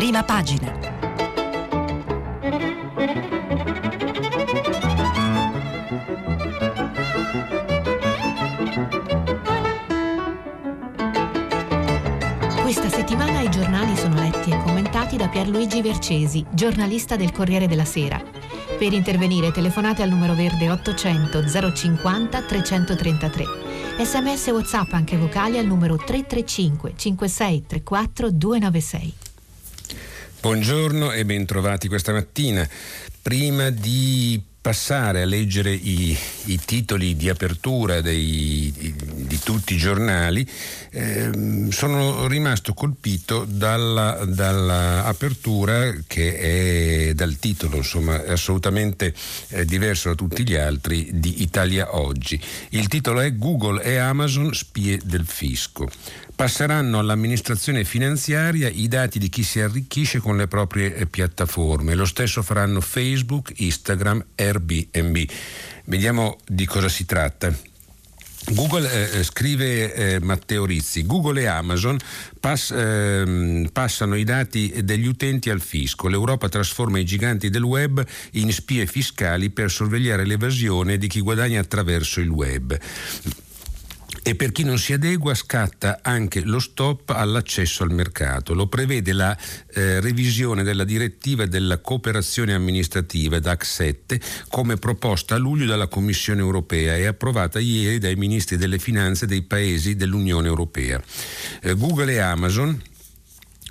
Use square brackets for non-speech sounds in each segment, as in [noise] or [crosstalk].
prima pagina. Questa settimana i giornali sono letti e commentati da Pierluigi Vercesi, giornalista del Corriere della Sera. Per intervenire telefonate al numero verde 800 050 333. Sms e WhatsApp anche vocali al numero 335 5634 296. Buongiorno e bentrovati questa mattina. Prima di passare a leggere i, i titoli di apertura dei, di, di, tutti i giornali, eh, sono rimasto colpito dalla, dalla, che è dal titolo, insomma, assolutamente eh, diverso da tutti gli altri di Italia Oggi. Il titolo è Google e Amazon spie del fisco passeranno all'amministrazione finanziaria i dati di chi si arricchisce con le proprie eh, piattaforme. Lo stesso faranno Facebook, Instagram, Airbnb. Vediamo di cosa si tratta. Google, eh, eh, scrive eh, Matteo Rizzi, Google e Amazon pass, eh, passano i dati degli utenti al fisco. L'Europa trasforma i giganti del web in spie fiscali per sorvegliare l'evasione di chi guadagna attraverso il web e per chi non si adegua scatta anche lo stop all'accesso al mercato. Lo prevede la eh, revisione della direttiva della cooperazione amministrativa DAC 7 come proposta a luglio dalla Commissione europea e approvata ieri dai ministri delle finanze dei paesi dell'Unione europea. Eh, Google e Amazon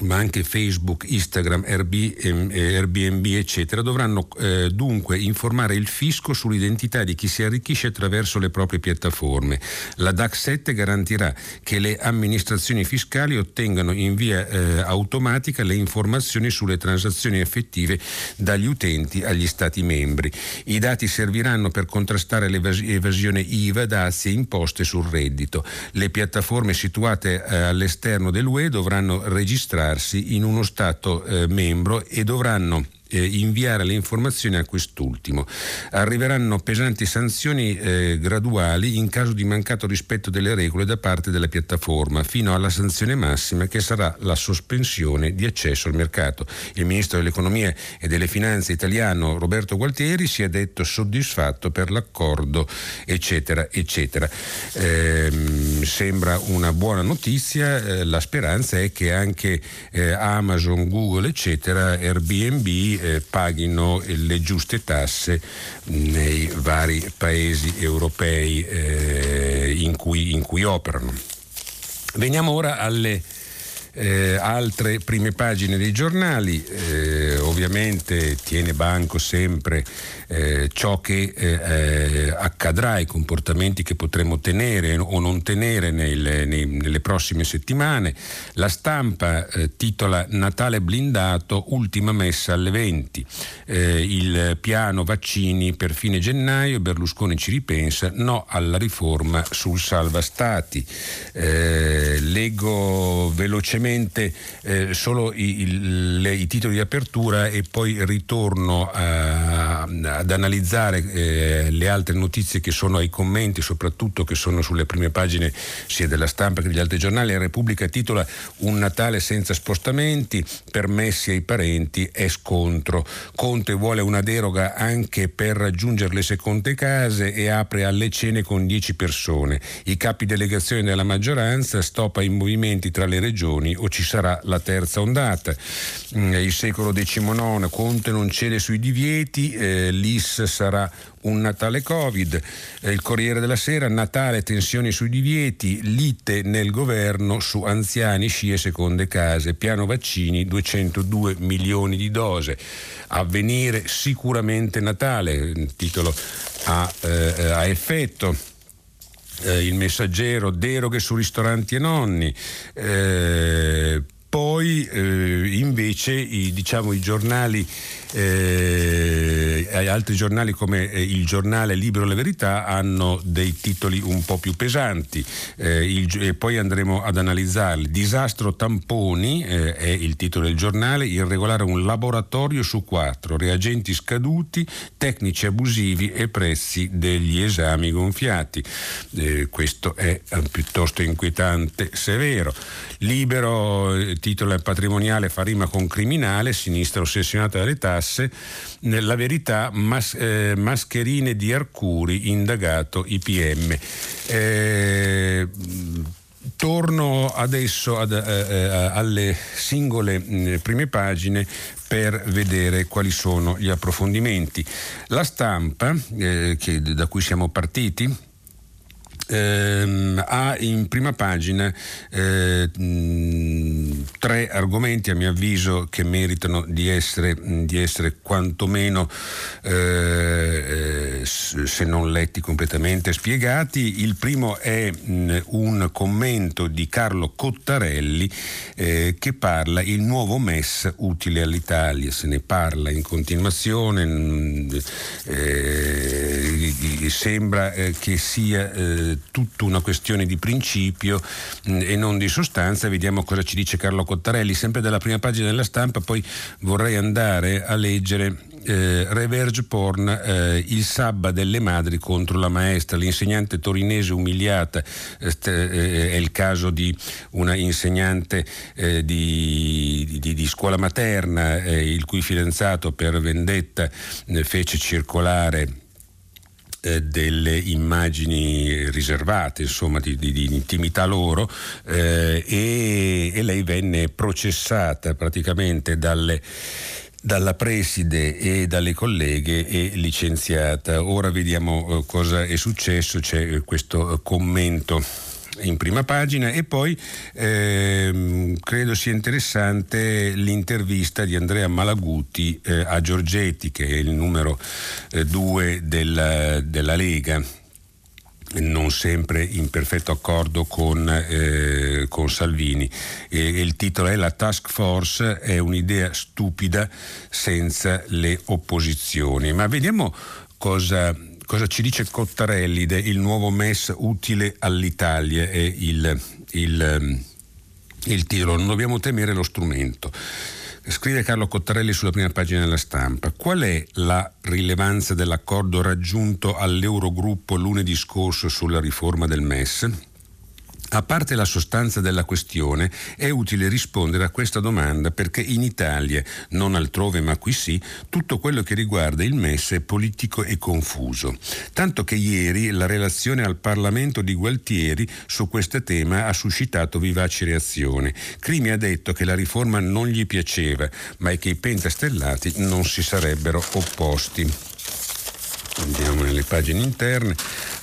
ma anche Facebook, Instagram, Airbnb, eccetera, dovranno eh, dunque informare il fisco sull'identità di chi si arricchisce attraverso le proprie piattaforme. La DAC 7 garantirà che le amministrazioni fiscali ottengano in via eh, automatica le informazioni sulle transazioni effettive dagli utenti agli Stati membri. I dati serviranno per contrastare l'evasione IVA, dazi e imposte sul reddito. Le piattaforme situate eh, all'esterno dell'UE dovranno registrare trovarsi in uno Stato eh, membro e dovranno eh, inviare le informazioni a quest'ultimo. Arriveranno pesanti sanzioni eh, graduali in caso di mancato rispetto delle regole da parte della piattaforma, fino alla sanzione massima che sarà la sospensione di accesso al mercato. Il ministro dell'Economia e delle Finanze italiano Roberto Gualtieri si è detto soddisfatto per l'accordo, eccetera, eccetera. Eh, sembra una buona notizia, eh, la speranza è che anche eh, Amazon, Google, eccetera, Airbnb eh, paghino le giuste tasse nei vari paesi europei eh, in, cui, in, cui, operano. Veniamo ora alle eh, altre prime pagine dei giornali, eh, ovviamente tiene banco sempre eh, ciò che eh, eh, accadrà, i comportamenti che potremo tenere o non tenere nel, nei, nelle prossime settimane. La stampa eh, titola Natale blindato, ultima messa alle 20. il piano vaccini per fine gennaio, Berlusconi ci ripensa, no alla riforma sul salva stati. leggo velocemente solo i, il, le, i, titoli di apertura e poi ritorno a, a ad analizzare eh, le altre notizie che sono ai commenti, soprattutto che sono sulle prime pagine sia della stampa che degli altri giornali. La Repubblica titola Un Natale senza spostamenti, permessi ai parenti è scontro. Conte vuole una deroga anche per raggiungere le seconde case e apre alle cene con 10 persone. I capi delegazione della maggioranza stoppa i movimenti tra le regioni o ci sarà la terza ondata. Mm, il secolo XIX, Conte non cede sui divieti, eh, l'IS sarà un Natale Covid, eh, il Corriere della Sera, Natale, tensioni sui divieti, lite nel governo su anziani, sci e seconde case, piano vaccini 202 milioni di dose, avvenire sicuramente Natale, il titolo a, eh, a effetto. Eh, il messaggero, deroghe su ristoranti e nonni. Eh, poi eh, invece i, diciamo, i giornali eh, altri giornali come eh, il giornale Libero Le Verità hanno dei titoli un po' più pesanti eh, il, e poi andremo ad analizzarli. Disastro tamponi eh, è il titolo del giornale, irregolare un laboratorio su quattro, reagenti scaduti, tecnici abusivi e prezzi degli esami gonfiati. Eh, questo è eh, piuttosto inquietante, severo. Libero, titolo patrimoniale fa rima con criminale, sinistra ossessionata dalle tasse, la verità, mas, eh, mascherine di Arcuri, indagato IPM. Eh, torno adesso ad, eh, eh, alle singole mh, mm, prime pagine per vedere quali sono gli approfondimenti. La stampa, eh, che, da cui siamo partiti, ehm, ha in prima pagina eh, mh, tre argomenti a mio avviso che meritano di essere, di essere quantomeno eh, se non letti completamente spiegati. Il primo è mh, un commento di Carlo Cottarelli eh, che parla il nuovo MES utile all'Italia, se ne parla in continuazione, mh, eh, sembra eh, che sia eh, tutta una questione di principio mh, mm, e non di sostanza. Vediamo cosa ci dice Carlo Cottarelli, sempre dalla prima pagina della stampa, poi vorrei andare a leggere eh, Reverge Porn, eh, il sabba delle madri contro la maestra, l'insegnante torinese umiliata, eh, è il caso di una insegnante eh, di, di, di, scuola materna, eh, il cui fidanzato per vendetta eh, fece circolare eh, delle immagini riservate, insomma, di, di, di intimità loro eh, e, e, lei venne processata praticamente dalle dalla preside e dalle colleghe e licenziata. Ora vediamo eh, cosa è successo, c'è questo commento in prima pagina e poi ehm, credo sia interessante l'intervista di Andrea Malaguti eh, a Giorgetti che è il numero 2 eh, della, della Lega non sempre in perfetto accordo con, eh, con Salvini. E, il titolo è La task force è un'idea stupida senza le opposizioni. Ma vediamo cosa Cosa ci dice Cottarelli del nuovo MES utile all'Italia? È il, il, ehm, il titolo, non dobbiamo temere lo strumento. Scrive Carlo Cottarelli sulla prima pagina della stampa. Qual è la rilevanza dell'accordo raggiunto all'Eurogruppo lunedì scorso sulla riforma del MES? A parte la sostanza della questione, è utile rispondere a questa domanda perché in Italia, non altrove ma qui sì, tutto quello che riguarda il MES è politico e confuso. Tanto che ieri la relazione al Parlamento di Gualtieri su questo tema ha suscitato vivaci reazioni. Crimi ha detto che la riforma non gli piaceva, ma che i pentastellati non si sarebbero opposti. Andiamo nelle pagine interne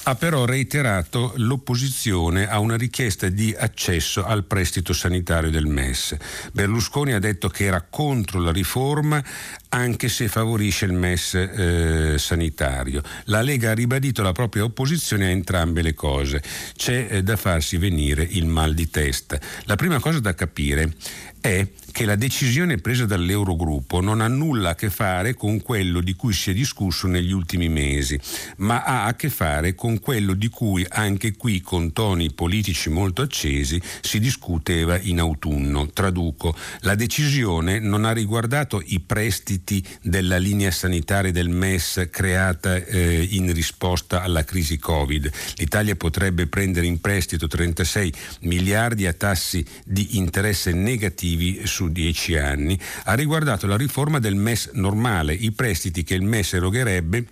ha però reiterato l'opposizione a una richiesta di accesso al prestito sanitario del MES. Berlusconi ha detto che era contro la riforma anche se favorisce il MES eh, sanitario. La Lega ha ribadito la propria opposizione a entrambe le cose. C'è eh, da farsi venire il mal di testa. La prima cosa da capire è che la decisione presa dall'Eurogruppo non ha nulla a che fare con quello di cui si è discusso negli ultimi mesi, ma ha a che fare con quello di cui anche qui con toni politici molto accesi si discuteva in autunno. Traduco, la decisione non ha riguardato i prestiti della linea sanitaria del MES creata eh, in risposta alla crisi Covid. L'Italia potrebbe prendere in prestito 36 miliardi a tassi di interesse negativi su su dieci anni, ha riguardato la riforma del MES normale, i prestiti che il MES erogherebbe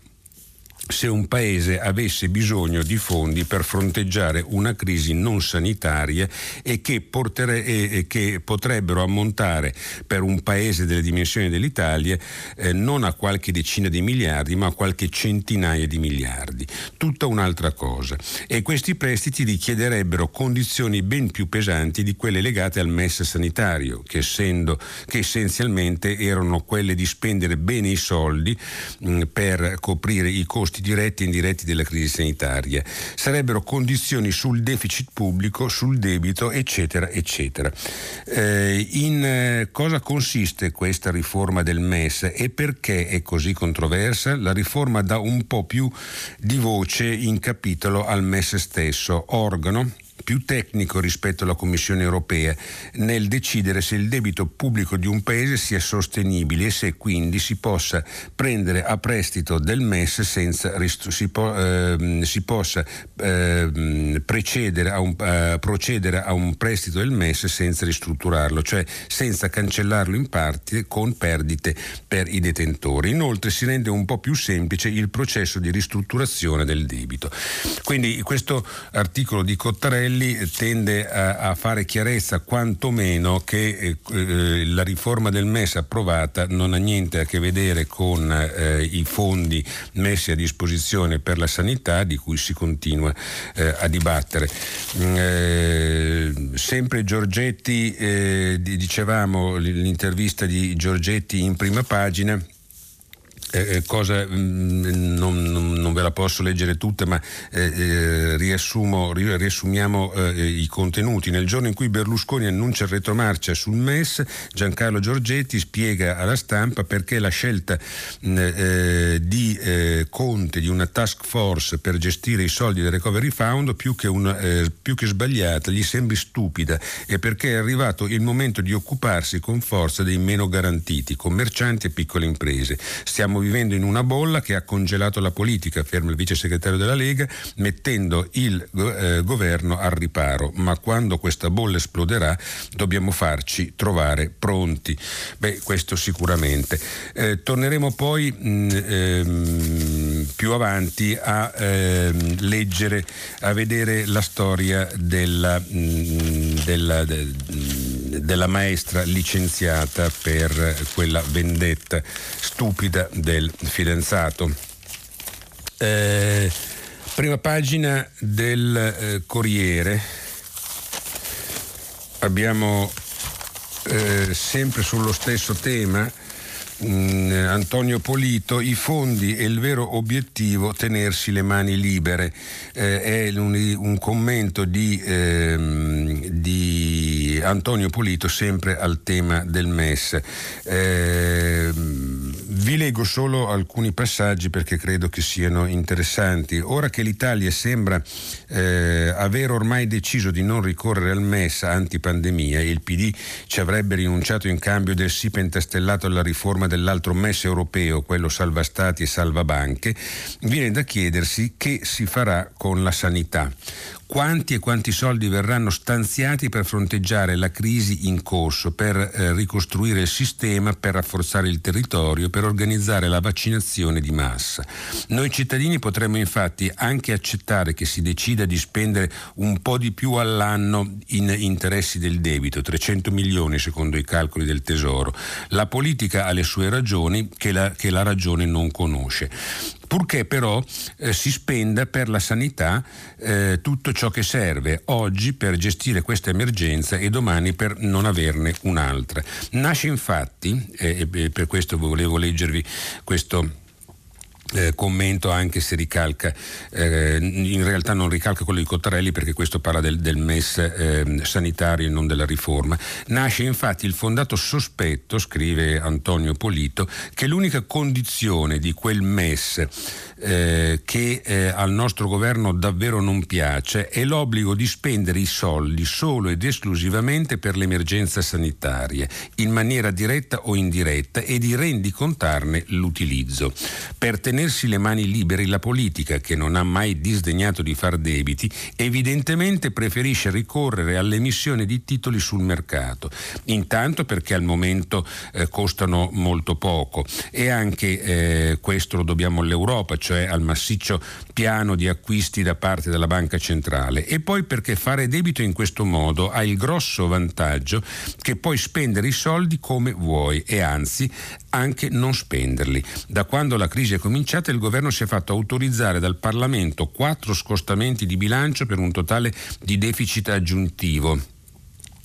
se un paese avesse bisogno di fondi per fronteggiare una crisi non sanitaria e che, portere, e che potrebbero ammontare per un paese delle dimensioni dell'Italia eh, non a qualche decina di miliardi ma a qualche centinaia di miliardi. Tutta un'altra cosa. E questi prestiti richiederebbero condizioni ben più pesanti di quelle legate al MES sanitario, che, essendo, che essenzialmente erano quelle di spendere bene i soldi mh, per coprire i costi costi diretti e indiretti della crisi sanitaria. Sarebbero condizioni sul deficit pubblico, sul debito, eccetera, eccetera. Eh, in eh, cosa consiste questa riforma del MES e perché è così controversa? La riforma dà un po' più di voce in capitolo al MES stesso, organo più tecnico rispetto alla Commissione europea nel decidere se il debito pubblico di un paese sia sostenibile e se quindi si possa prendere a prestito del MES senza si, po, eh, si possa eh, procedere, a un, eh, procedere a un prestito del MES senza ristrutturarlo, cioè senza cancellarlo in parte con perdite per i detentori. Inoltre si rende un po' più semplice il processo di ristrutturazione del debito. Quindi questo articolo di Cottarelli Antonelli tende a, a fare chiarezza quantomeno che eh, eh, la riforma del MES approvata non ha niente a che vedere con eh, i fondi messi a disposizione per la sanità di cui si continua eh, a dibattere. Mm, eh, sempre Giorgetti, eh, dicevamo l'intervista di Giorgetti in prima pagina eh, eh, cosa, mh, mm, non, non, ve la posso leggere tutta, ma eh, eh riassumo, riassumiamo eh, i contenuti. Nel giorno in cui Berlusconi annuncia il retromarcia sul MES, Giancarlo Giorgetti spiega alla stampa perché la scelta mh, mm, di Conte di una task force per gestire i soldi del Recovery Fund più che, una, più che sbagliata gli sembri stupida e perché è arrivato il momento di occuparsi con forza dei meno garantiti, commercianti e piccole imprese. Stiamo vivendo in una bolla che ha congelato la politica, afferma il vice segretario della Lega, mettendo il eh, governo al riparo. Ma quando questa bolla esploderà dobbiamo farci trovare pronti. Beh, questo sicuramente. Eh, torneremo poi mh, ehm, più avanti a ehm, leggere, a vedere la storia della, mh, della, de, della maestra licenziata per quella vendetta stupida del fidanzato. Eh, prima pagina del eh, Corriere. Abbiamo eh, sempre sullo stesso tema Mm, Antonio Polito, i fondi e il vero obiettivo tenersi le mani libere. Eh, è un, un commento di, ehm, di, Antonio Polito sempre al tema del MES. Eh, vi leggo solo alcuni passaggi perché credo che siano interessanti. Ora che l'Italia sembra eh, aver ormai deciso di non ricorrere al MES antipandemia e il PD ci avrebbe rinunciato in cambio del sì pentastellato alla riforma dell'altro MES europeo, quello salva stati e salva banche, viene da chiedersi che si farà con la sanità quanti e quanti soldi verranno stanziati per fronteggiare la crisi in corso, per eh, ricostruire il sistema, per rafforzare il territorio, per organizzare la vaccinazione di massa. Noi cittadini potremmo infatti anche accettare che si decida di spendere un po' di più all'anno in interessi del debito, 300 milioni secondo i calcoli del Tesoro. La politica ha le sue ragioni che la, che la ragione non conosce purché però eh, si spenda per la sanità eh, tutto ciò che serve oggi per gestire questa emergenza e domani per non averne un'altra. Nasce infatti, e per questo volevo leggervi questo eh, commento anche se ricalca, eh, in realtà non ricalca quello di Cottarelli perché questo parla del, del MES eh, sanitario e non della riforma. Nasce infatti il fondato sospetto, scrive Antonio Polito, che l'unica condizione di quel MES eh, che eh, al nostro governo davvero non piace è l'obbligo di spendere i soldi solo ed esclusivamente per l'emergenza sanitaria, in maniera diretta o indiretta, e di rendicontarne l'utilizzo. Per tenersi le mani libere la politica, che non ha mai disdegnato di far debiti, evidentemente preferisce ricorrere all'emissione di titoli sul mercato, intanto perché al momento eh, costano molto poco. E anche eh, questo lo dobbiamo all'Europa, cioè al massiccio piano di acquisti da parte della banca centrale. E poi perché fare debito in questo modo ha il grosso vantaggio che puoi spendere i soldi come vuoi e anzi anche non spenderli. Da quando la crisi è cominciata il governo si è fatto autorizzare dal Parlamento quattro scostamenti di bilancio per un totale di deficit aggiuntivo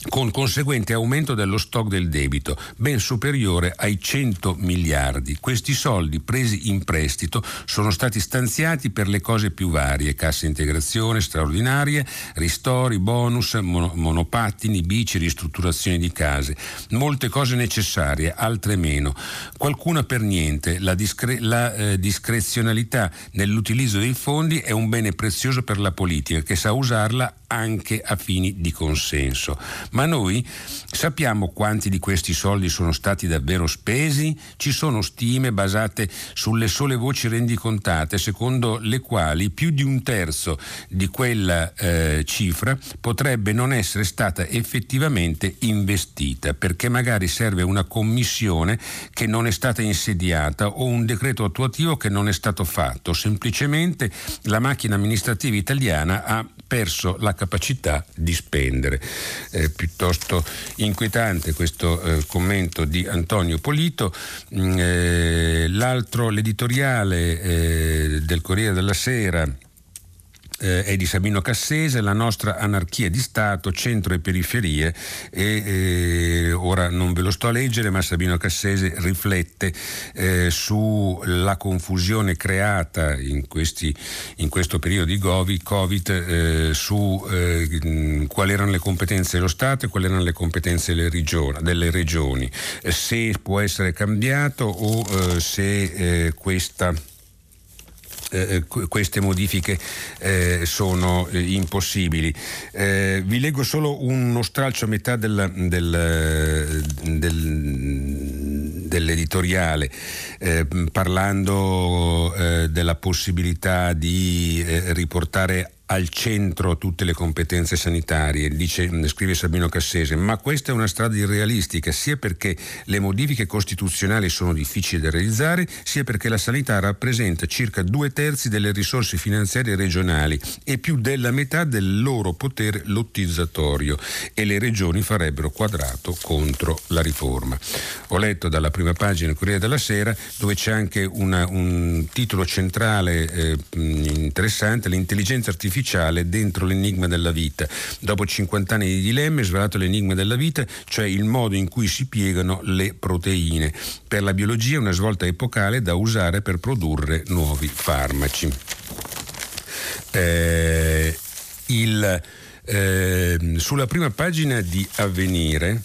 con conseguente aumento dello stock del debito, ben superiore ai 100 miliardi. Questi soldi presi in prestito sono stati stanziati per le cose più varie, cassa integrazione straordinarie, ristori, bonus, monopattini, bici, ristrutturazioni di case, molte cose necessarie, altre meno, qualcuna per niente. La, discre- la eh, discrezionalità nell'utilizzo dei fondi è un bene prezioso per la politica che sa usarla anche a fini di consenso. Ma noi sappiamo quanti di questi soldi sono stati davvero spesi? Ci sono stime basate sulle sole voci rendicontate, secondo le quali più di un terzo di quella eh, cifra potrebbe non essere stata effettivamente investita, perché magari serve una commissione che non è stata insediata o un decreto attuativo che non è stato fatto. Semplicemente la macchina amministrativa italiana ha perso la capacità di spendere. Eh, piuttosto inquietante questo eh, commento di Antonio Polito. Mm, eh, l'altro, l'editoriale eh, del Corriere della Sera eh, è di Sabino Cassese, la nostra anarchia di Stato, centro e periferie. E eh, ora non ve lo sto a leggere ma Sabino Cassese riflette eh, sulla confusione creata in, questi, in, questo periodo di Covid eh, su eh, quali erano le competenze dello Stato e quali erano le competenze delle regioni, delle regioni. Se può essere cambiato o eh, se questa eh, eh queste modifiche eh, sono eh, impossibili. Eh, vi leggo solo uno stralcio a metà del, del, del, dell'editoriale, eh, parlando della possibilità di riportare al centro tutte le competenze sanitarie, dice, scrive Sabino Cassese, ma questa è una strada irrealistica sia perché le modifiche costituzionali sono difficili da realizzare, sia perché la sanità rappresenta circa due terzi delle risorse finanziarie regionali e più della metà del loro potere lottizzatorio e le regioni farebbero quadrato contro la riforma. Ho letto dalla prima pagina del Corriere della Sera dove c'è anche una, un titolo centrale eh, interessante, l'intelligenza artificiale artificiale dentro l'enigma della vita. Dopo 50 anni di dilemmi, svelato l'enigma della vita, cioè il modo in cui si piegano le proteine. Per la biologia è una svolta epocale da usare per produrre nuovi farmaci. Eh, il, eh, sulla prima pagina di Avvenire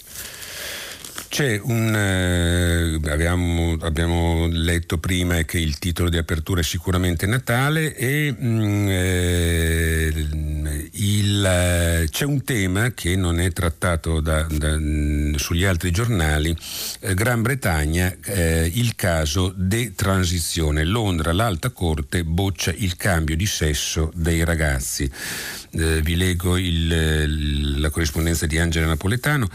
c'è un. Eh, abbiamo, abbiamo, letto prima che il titolo di apertura è sicuramente Natale e mh, mm, eh, il, c'è un tema che non è trattato da, da, sugli altri giornali. Eh, Gran Bretagna, eh, il caso detransizione. Londra, l'alta corte boccia il cambio di sesso dei ragazzi eh, vi leggo il, la corrispondenza di Angela Napoletano,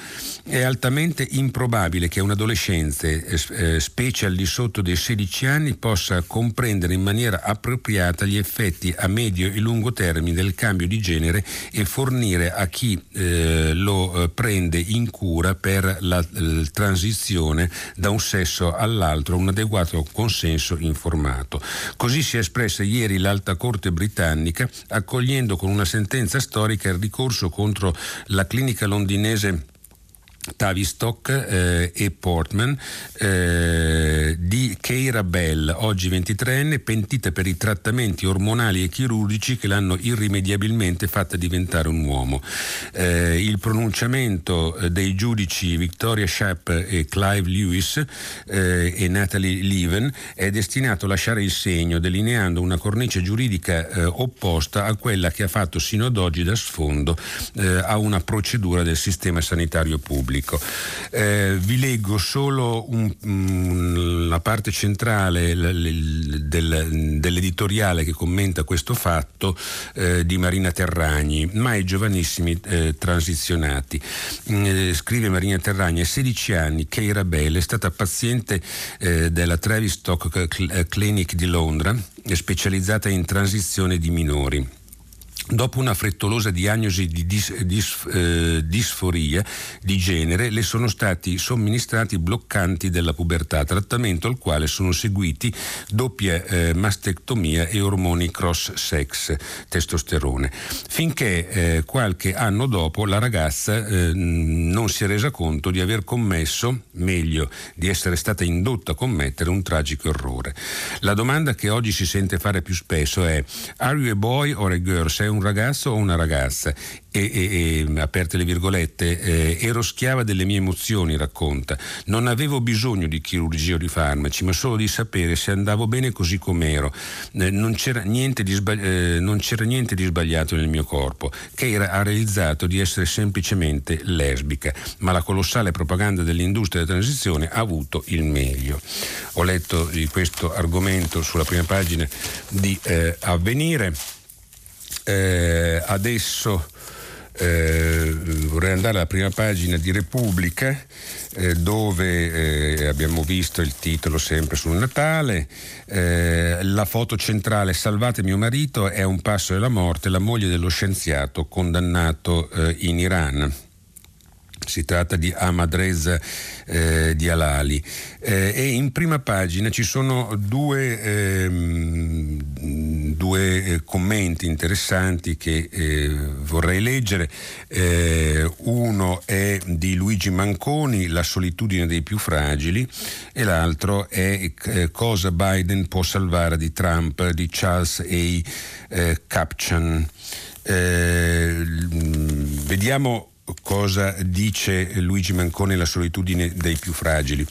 è altamente improbabile che un adolescente, eh, eh specie al di sotto dei 16 anni, possa comprendere in maniera appropriata gli effetti a medio e lungo termine del cambio di genere e fornire a chi eh, lo eh, prende in cura per la, la transizione da un sesso all'altro un adeguato consenso informato. Così si è espressa ieri l'Alta Corte britannica accogliendo con una sentenza sentenza storica il ricorso contro la clinica londinese Tavistock eh, e Portman eh, di Keira Bell, oggi 23enne, pentita per i trattamenti ormonali e chirurgici che l'hanno irrimediabilmente fatta diventare un uomo. Eh, il pronunciamento eh, dei giudici Victoria Schapp e Clive Lewis eh, e Natalie Leven è destinato a lasciare il segno, delineando una cornice giuridica eh, opposta a quella che ha fatto sino ad oggi da sfondo a una procedura del sistema sanitario pubblico pubblico. Eh, vi leggo solo un, um, la parte centrale l, l, del, dell'editoriale che commenta questo fatto eh, di Marina Terragni, mai giovanissimi eh, transizionati. Mm, eh, scrive Marina Terragni, a 16 anni Keira Bell è stata paziente eh, della Travis Stock Clinic di Londra, specializzata in transizione di minori Dopo una frettolosa diagnosi di dis, dis, eh, disforia di genere le sono stati somministrati bloccanti della pubertà, trattamento al quale sono seguiti doppia eh, mastectomia e ormoni cross-sex, testosterone, finché eh, qualche anno dopo la ragazza eh, non si è resa conto di aver commesso, meglio, di essere stata indotta a commettere un tragico errore. La domanda che oggi si sente fare più spesso è Are you a boy or a girl? Sei un un ragazzo o una ragazza e, e, e aperte le virgolette, eh, ero schiava delle mie emozioni, racconta. Non avevo bisogno di chirurgia o di farmaci, ma solo di sapere se andavo bene così com'ero. Eh, non, c'era sbagli- eh, non, c'era niente di sbagliato nel mio corpo. Keira ha realizzato di essere semplicemente lesbica, ma la colossale propaganda dell'industria della transizione ha avuto il meglio. Ho letto di questo argomento sulla prima pagina di eh, Avvenire. Eh, adesso eh, vorrei andare alla prima pagina di Repubblica eh, dove eh, abbiamo visto il titolo sempre sul Natale, eh, la foto centrale Salvate mio marito è un passo della morte, la moglie dello scienziato condannato eh, in Iran si tratta di Ahmadreza eh, di Alali eh, e in prima pagina ci sono due, ehm, due eh, commenti interessanti che eh, vorrei leggere. Eh, uno è di Luigi Manconi, La solitudine dei più fragili e l'altro è eh, Cosa Biden può salvare di Trump di Charles A. Capchan. vediamo cosa dice Luigi Manconi La solitudine dei più fragili.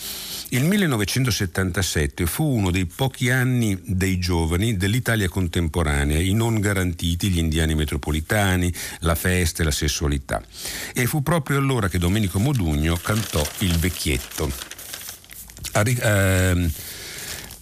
Il 1977 fu uno dei pochi anni dei giovani dell'Italia contemporanea, i non garantiti, gli indiani metropolitani, la festa e la sessualità. E fu proprio allora che Domenico Modugno cantò Il vecchietto. A, eh,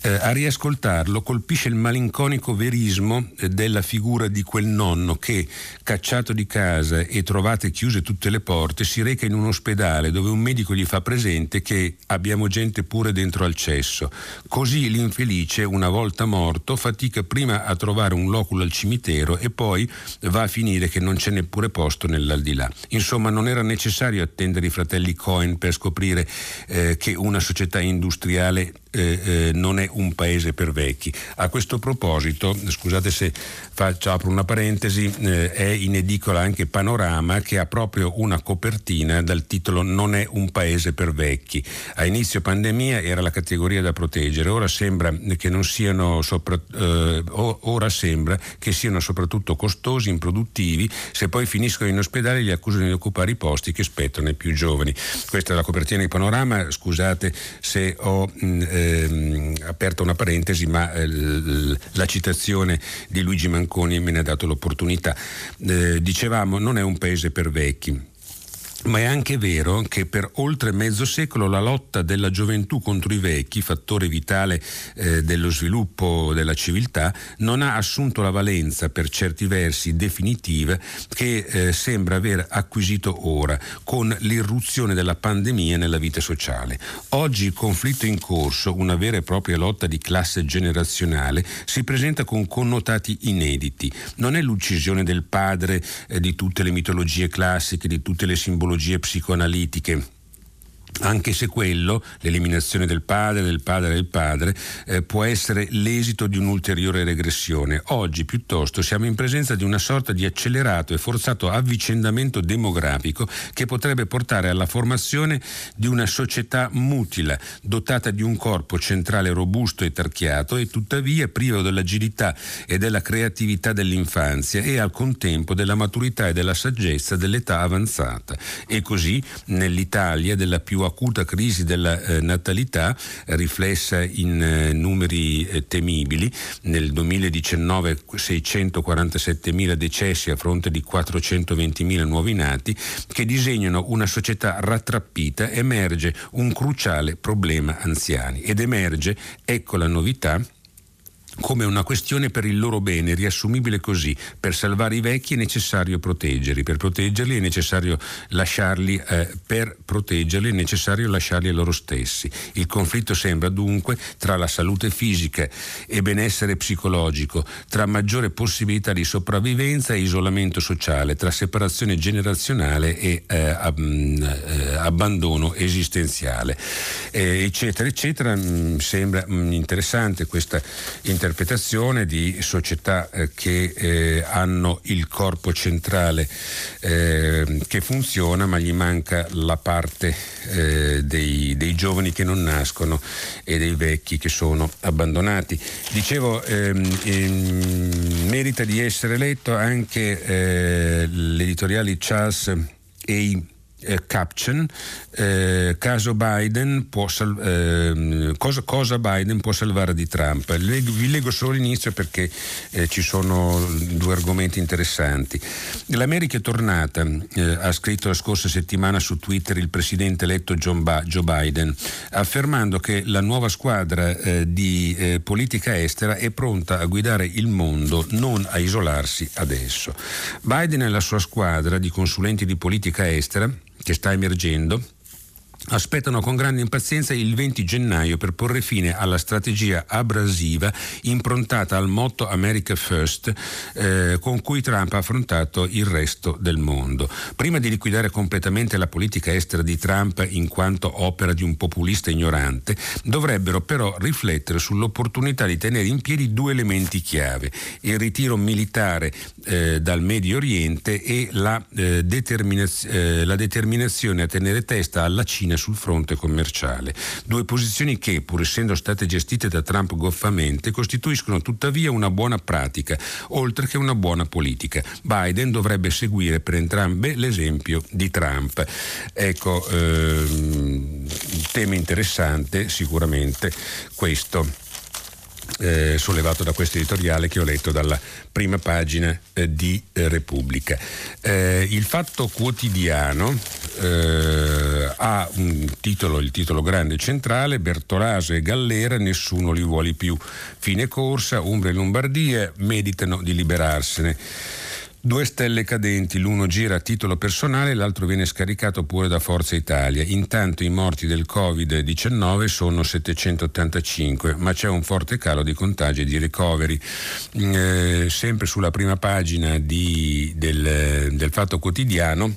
eh, a riascoltarlo colpisce il malinconico verismo eh, della figura di quel nonno che, cacciato di casa e trovate chiuse tutte le porte, si reca in un ospedale dove un medico gli fa presente che abbiamo gente pure dentro al cesso. Così l'infelice, una volta morto, fatica prima a trovare un loculo al cimitero e poi va a finire che non c'è neppure posto nell'aldilà. Insomma, non era necessario attendere i fratelli Cohen per scoprire eh, che una società industriale eh, eh, non è un paese per vecchi. A questo proposito, scusate se faccio, apro una parentesi, eh, è in edicola anche Panorama che ha proprio una copertina dal titolo Non è un paese per vecchi. A inizio pandemia era la categoria da proteggere, ora sembra che non siano sopra, eh, ora sembra che siano soprattutto costosi, improduttivi, se poi finiscono in ospedale li accusano di occupare i posti che spettano ai più giovani. Questa è la copertina di Panorama, scusate se ho mh, eh, aperto una parentesi, ma eh, la citazione di Luigi Manconi me ne ha dato l'opportunità. Eh, dicevamo, non è un paese per vecchi ma è anche vero che per oltre mezzo secolo la lotta della gioventù contro i vecchi, fattore vitale eh, dello sviluppo della civiltà, non ha assunto la valenza per certi versi definitiva che eh, sembra aver acquisito ora con l'irruzione della pandemia nella vita sociale. Oggi il conflitto in corso, una vera e propria lotta di classe generazionale, si presenta con connotati inediti. Non è l'uccisione del padre eh, di tutte le mitologie classiche, di tutte le simbologie patologie psicoanalitiche anche se quello, l'eliminazione del padre, del padre del padre, eh, può essere l'esito di un'ulteriore regressione. Oggi piuttosto siamo in presenza di una sorta di accelerato e forzato avvicendamento demografico che potrebbe portare alla formazione di una società mutila, dotata di un corpo centrale robusto e tarchiato e tuttavia privo dell'agilità e della creatività dell'infanzia e al contempo della maturità e della saggezza dell'età avanzata. E così nell'Italia della più acuta crisi della eh, natalità riflessa in eh, numeri eh, temibili. Nel 2019 647.000 decessi a fronte di 420.000 nuovi nati che disegnano una società rattrappita, emerge un cruciale problema anziani ed emerge, ecco la novità, come una questione per il loro bene, riassumibile così, per salvare i vecchi è necessario proteggerli, per proteggerli è necessario lasciarli, eh, per proteggerli è necessario lasciarli a loro stessi. Il conflitto sembra dunque tra la salute fisica e benessere psicologico, tra maggiore possibilità di sopravvivenza e isolamento sociale, tra separazione generazionale e eh, eh, abbandono esistenziale, eh, eccetera, eccetera. Mm, sembra mm, interessante questa interpretazione interpretazione di società eh, che eh, hanno il corpo centrale eh, che funziona ma gli manca la parte eh, dei, dei, giovani che non nascono e dei vecchi che sono abbandonati. Dicevo, ehm, ehm, merita di essere letto anche eh, l'editoriale Charles e eh, caption eh, caso Biden può sal- eh, cosa, cosa, Biden può salvare di Trump. Leggo, vi leggo solo l'inizio perché eh, ci sono due argomenti interessanti. l'America è tornata eh, ha scritto la scorsa settimana su Twitter il presidente eletto ba- Joe Biden affermando che la nuova squadra eh, di politica estera è pronta a guidare il mondo non a isolarsi adesso. Biden e la sua squadra di consulenti di politica estera che sta emergendo aspettano con grande impazienza il 20 gennaio per porre fine alla strategia abrasiva improntata al motto America First eh, con cui Trump ha affrontato il resto del mondo. Prima di liquidare completamente la politica estera di Trump in quanto opera di un populista ignorante, dovrebbero però riflettere sull'opportunità di tenere in piedi due elementi chiave, il ritiro militare eh, dal Medio Oriente e la, eh, determinaz- eh, la determinazione a tenere testa alla Cina sul fronte commerciale. Due posizioni che, pur essendo state gestite da Trump goffamente, costituiscono tuttavia una buona pratica, oltre che una buona politica. Biden dovrebbe seguire per entrambe l'esempio di Trump. Ecco, ehm, tema interessante sicuramente questo eh, sollevato da questo editoriale che ho letto dalla prima pagina eh, di eh, Repubblica. Eh, il fatto quotidiano eh, ha un titolo, il titolo grande centrale, Bertolaso e Gallera, nessuno li vuole più. Fine corsa, Umbria e Lombardia meditano di liberarsene. Due stelle cadenti, l'uno gira a titolo personale, l'altro viene scaricato pure da Forza Italia. Intanto i morti del Covid-19 sono 785, ma c'è un forte calo di contagi e di ricoveri. Mm, eh, sempre sulla prima pagina di, del, del Fatto Quotidiano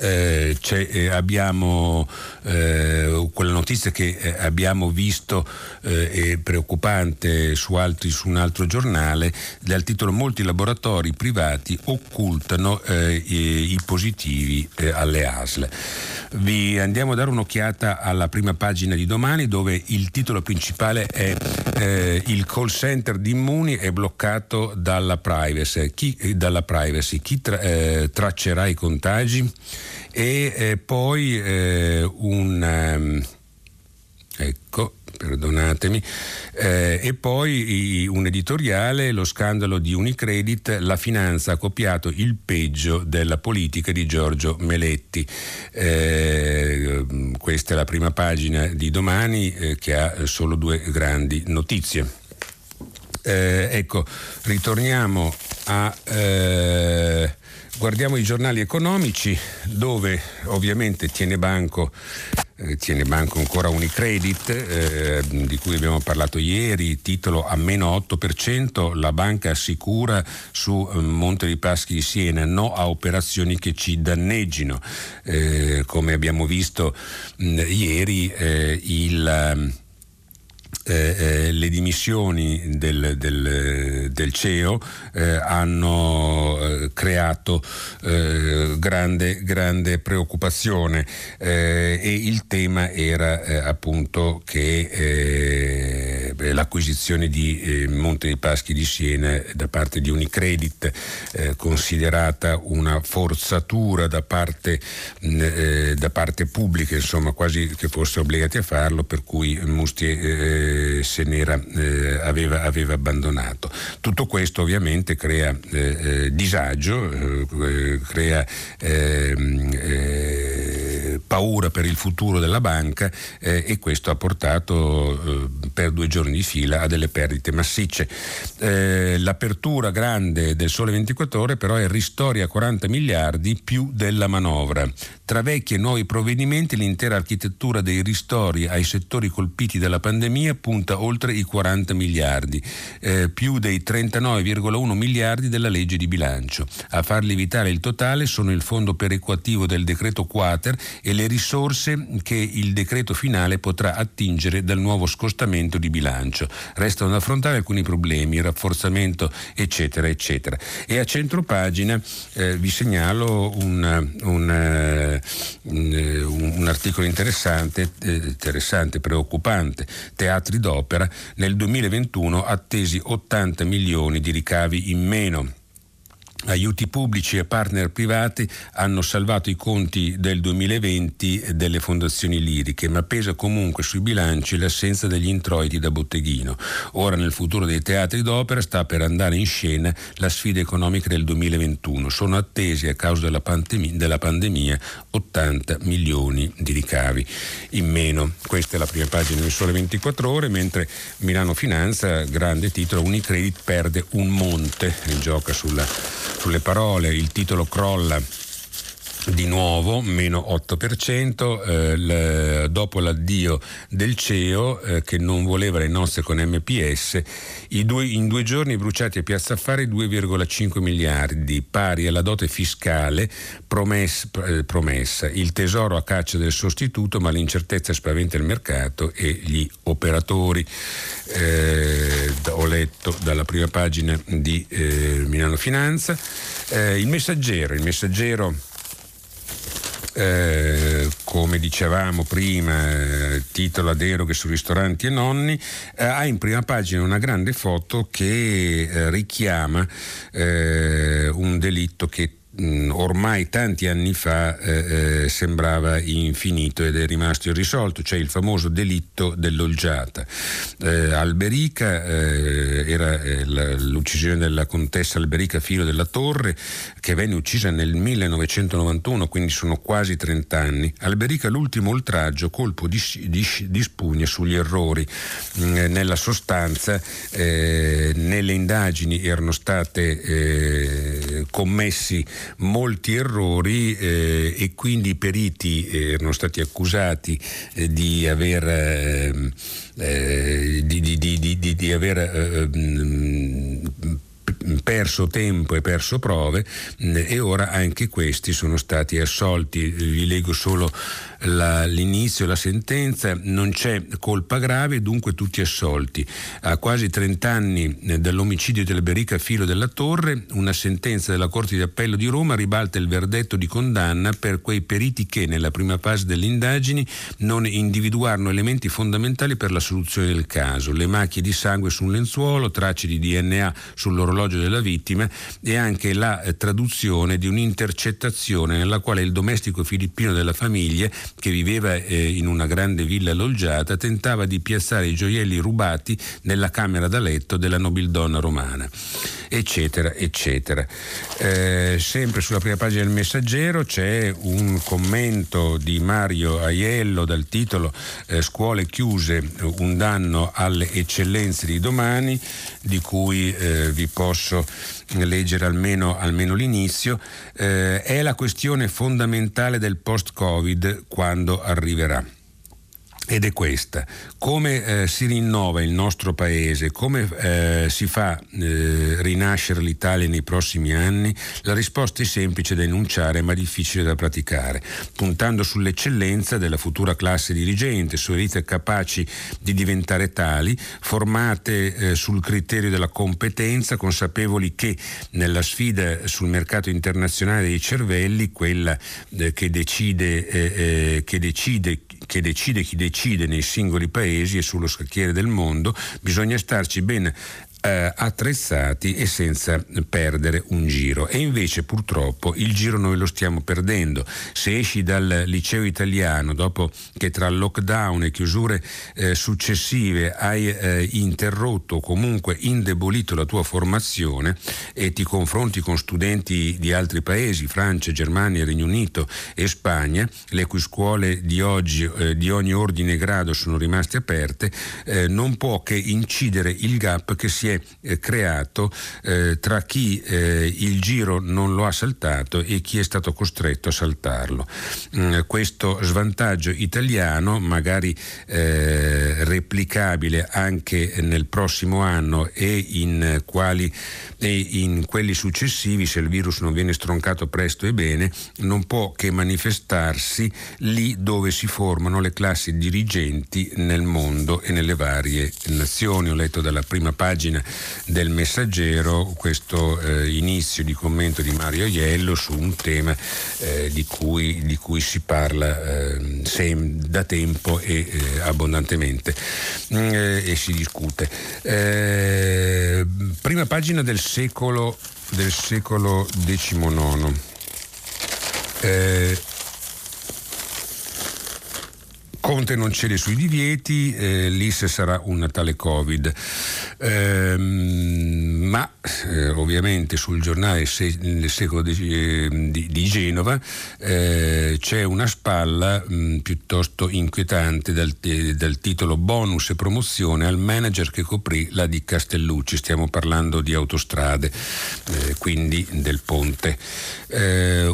eh, eh, abbiamo eh, quella notizia che eh, abbiamo visto eh, è preoccupante su, altri, su, un altro giornale dal titolo molti laboratori privati occultano eh, i, i, positivi alle ASL. Vi andiamo a dare un'occhiata alla prima pagina di domani dove il titolo principale è il call center di Immuni è bloccato dalla privacy. Chi, dalla privacy. Chi tra, traccerà i contagi? E eh, poi eh, un... Um, ecco, perdonatemi, eh, e poi un editoriale, lo scandalo di Unicredit, la finanza ha copiato il peggio della politica di Giorgio Meletti. Eh, questa è la prima pagina di domani eh, che ha solo due grandi notizie. Eh, ecco, ritorniamo a eh, Guardiamo i giornali economici dove ovviamente tiene banco, eh, tiene banco ancora Unicredit eh, di cui abbiamo parlato ieri, titolo a meno 8%, la banca assicura su eh, Monte dei Paschi di Siena no a operazioni che ci danneggino. Eh, come abbiamo visto mh, ieri eh, il eh, eh, le dimissioni del, del, del CEO eh, hanno eh, creato grande, grande, preoccupazione e il tema era appunto che l'acquisizione di Monte dei Paschi di Siena da parte di Unicredit considerata una forzatura da parte, mh, da parte pubblica, insomma quasi che fosse obbligati a farlo, per cui Musti se n'era, eh, aveva, aveva, abbandonato. Tutto questo ovviamente crea eh, eh disagio, eh, crea ehm, paura per il futuro della banca eh, e questo ha portato eh, per due giorni di fila a delle perdite massicce. Eh, l'apertura grande del Sole 24 ore però è ristori a 40 miliardi più della manovra. Tra vecchi e nuovi provvedimenti l'intera architettura dei ristori ai settori colpiti dalla pandemia punta oltre i 40 miliardi, eh, più dei 39,1 miliardi della legge di bilancio. A far lievitare il totale sono il fondo perequativo del decreto Quater e le risorse che il decreto finale potrà attingere dal nuovo scostamento di bilancio. Restano da affrontare alcuni problemi, il rafforzamento eccetera eccetera. E a centro pagina eh, vi segnalo un, un eh, un, un articolo interessante, eh, interessante, preoccupante. Teatri d'opera nel 2021 attesi 80 milioni di ricavi in meno. Aiuti pubblici e partner privati hanno salvato i conti del 2020 delle fondazioni liriche, ma pesa comunque sui bilanci l'assenza degli introiti da botteghino. Ora nel futuro dei teatri d'opera sta per andare in scena la sfida economica del 2021. Sono attesi a causa della pandemia, della pandemia 80 milioni di ricavi in meno. Questa è la prima pagina del Sole 24 ore, mentre Milano Finanza, grande titolo, Unicredit perde un monte gioca sulla sulle parole, il titolo crolla di nuovo meno 8%, eh, l- dopo l'addio del CEO eh, che non voleva le nozze con MPS, due, in due giorni bruciati a Piazza Affari 2,5 miliardi, pari alla dote fiscale promessa, eh, promessa. Il tesoro a caccia del sostituto, ma l'incertezza spaventa il mercato e gli operatori. Eh, ho letto dalla prima pagina di eh, Milano Finanza. Eh, il messaggero, il messaggero eh, come dicevamo prima, eh, titolo a deroghe su ristoranti e nonni, eh, ha in prima pagina una grande foto che eh, richiama eh, un delitto che Mm, ormai tanti anni fa eh, eh, sembrava infinito ed è rimasto irrisolto, cioè il famoso delitto dell'olgiata. Eh, Alberica eh, era eh, la, l'uccisione della contessa Alberica Filo della Torre che venne uccisa nel 1991, quindi sono quasi 30 anni. Alberica l'ultimo oltraggio, colpo di, di, di spugna sugli errori. Mm, nella sostanza nelle indagini erano state commessi molti errori eh, e quindi i periti eh, erano stati accusati eh, di aver, eh, di, di, di, aver ehm, perso tempo e perso prove e ora anche questi sono stati assolti. Vi leggo solo la, l'inizio, la sentenza, non c'è colpa grave, dunque tutti assolti. A quasi 30 anni eh, dall'omicidio del Berica Filo della Torre, una sentenza della Corte di Appello di Roma ribalta il verdetto di condanna per quei periti che nella prima fase delle indagini non individuarono elementi fondamentali per la soluzione del caso, le macchie di sangue su un lenzuolo, tracce di DNA sull'orologio della vittima e anche la eh, traduzione di un'intercettazione nella quale il domestico filippino della famiglia che viveva eh, in una grande villa loggiata, tentava di piazzare i gioielli rubati nella camera da letto della nobildonna romana, eccetera, eccetera. Eh, sempre sulla prima pagina del Messaggero c'è un commento di Mario Aiello dal titolo eh, Scuole chiuse, un danno alle eccellenze di domani, di cui eh, vi posso leggere almeno, almeno l'inizio, eh, è la questione fondamentale del post-Covid quando arriverà ed è questa. Come eh, si rinnova il nostro paese? Come eh, si fa eh, rinascere l'Italia nei prossimi anni? La risposta è semplice da enunciare ma difficile da praticare, puntando sull'eccellenza della futura classe dirigente, su elite capaci di diventare tali, formate eh, sul criterio della competenza, consapevoli che nella sfida sul mercato internazionale dei cervelli, quella eh, che decide, eh, che decide che decide chi decide nei singoli paesi e sullo scacchiere del mondo, bisogna starci ben eh, attrezzati e senza perdere un giro. E invece purtroppo il giro noi lo stiamo perdendo. Se esci dal liceo italiano dopo che tra lockdown e chiusure eh, successive hai eh, interrotto o comunque indebolito la tua formazione e ti confronti con studenti di altri paesi, Francia, Germania, Regno Unito e Spagna, le cui scuole di oggi eh, di ogni ordine e grado sono rimaste aperte, eh, non può che incidere il gap che si è eh, creato eh, tra chi eh, il giro non lo ha saltato e chi è stato costretto a saltarlo. Mm, questo svantaggio italiano, magari eh, replicabile anche nel prossimo anno e in, quali, e in quelli successivi, se il virus non viene stroncato presto e bene, non può che manifestarsi lì dove si formano le classi dirigenti nel mondo e nelle varie nazioni. Ho letto dalla prima pagina del Messaggero questo eh, inizio di commento di Mario Iello su un tema eh, di, cui, di, cui, si parla eh, sem- da tempo e eh, abbondantemente mm, eh, e si discute. Eh, prima pagina del secolo, del secolo XIX. Eh, Conte non cede sui divieti, eh, l'IS sarà un Natale Covid. Eh, ma eh, ovviamente sul giornale se, nel secolo di, eh, di, di Genova eh, c'è una spalla mh, piuttosto inquietante dal, dal, titolo Bonus e promozione al manager che coprì la di Castellucci. Stiamo parlando di autostrade, eh, quindi del ponte.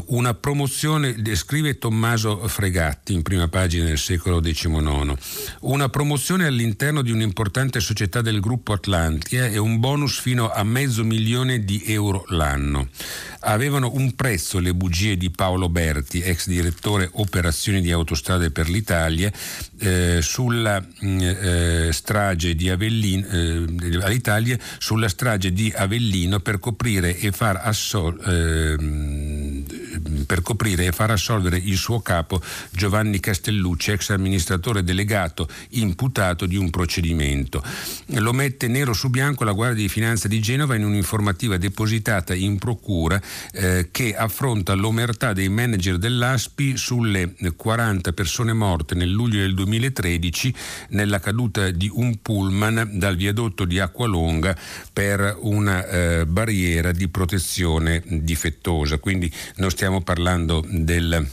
una promozione, scrive Tommaso Fregatti in prima pagina del secolo XIX. Una promozione all'interno di un'importante società del gruppo Atlantia e un bonus fino a mezzo milione di euro l'anno. Avevano un prezzo le bugie di Paolo Berti, ex direttore operazioni di autostrade per l'Italia, eh, sulla mm, eh, strage di Avellino, eh, all'Italia, sulla strage di Avellino per coprire e far assolvere per coprire e far assolvere il suo capo Giovanni Castellucci, ex amministratore delegato imputato di un procedimento. Lo mette nero su bianco la Guardia di Finanza di Genova in un'informativa depositata in procura eh, che affronta l'omertà dei manager dell'ASPI sulle 40 persone morte nel luglio del 2013 nella caduta di un pullman dal viadotto di Acqualonga per una eh, barriera di protezione difettosa. Quindi non stiamo parlando del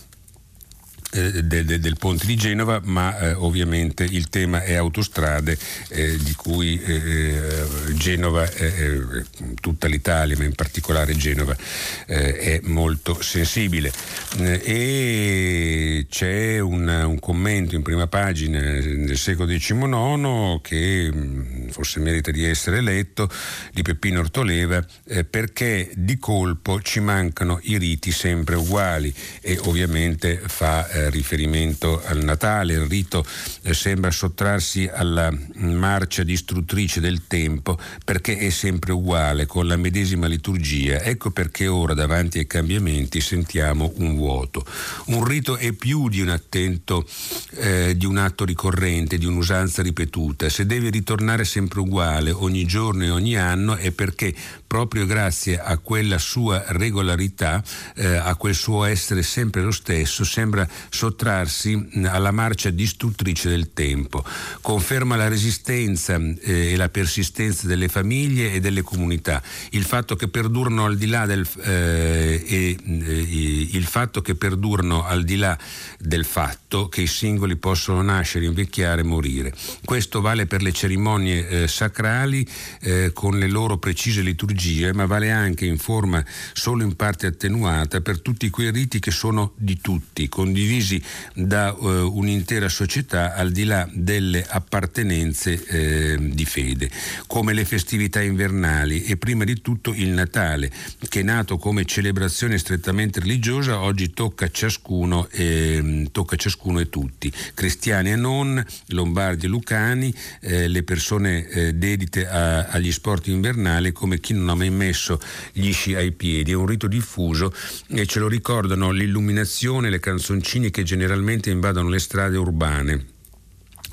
eh, de, de, del ponte di Genova, ma eh, ovviamente il tema è autostrade eh, di cui eh, eh, Genova, tutta l'Italia, ma in particolare Genova, è molto sensibile. e c'è un, un, commento in prima pagina del secolo XIX che mm, forse merita di essere letto, di Peppino Ortoleva, perché di colpo ci mancano i riti sempre uguali e ovviamente fa riferimento al Natale, il rito eh, sembra sottrarsi alla marcia distruttrice del tempo perché è sempre uguale, con la medesima liturgia. Ecco perché ora davanti ai cambiamenti sentiamo un vuoto. Un rito è più di un attento, eh, di un atto ricorrente, di un'usanza ripetuta. Se deve ritornare sempre uguale ogni giorno e ogni anno è perché proprio grazie a quella sua regolarità, eh, a quel suo essere sempre lo stesso, sembra sottrarsi alla marcia distruttrice del tempo. Conferma la resistenza eh, e la persistenza delle famiglie e delle comunità. Il fatto che perdurano al di là del, eh, e, eh, il fatto che perdurano al di là del fatto che i singoli possono nascere, invecchiare e morire. Questo vale per le cerimonie eh, sacrali eh, con le loro precise liturgie, ma vale anche in forma solo in parte attenuata per tutti quei riti che sono di tutti, condivisi da uh, un'intera società al di là delle appartenenze eh, di fede, come le festività invernali e prima di tutto il Natale, che nato come celebrazione strettamente religiosa, oggi tocca ciascuno, eh, tocca ciascuno e tutti, cristiani e non, lombardi e lucani, eh, le persone eh, dedite a, agli sport invernali come chi non ha mai messo gli sci ai piedi, è un rito diffuso e ce lo ricordano l'illuminazione le canzoncine che generalmente invadono le strade urbane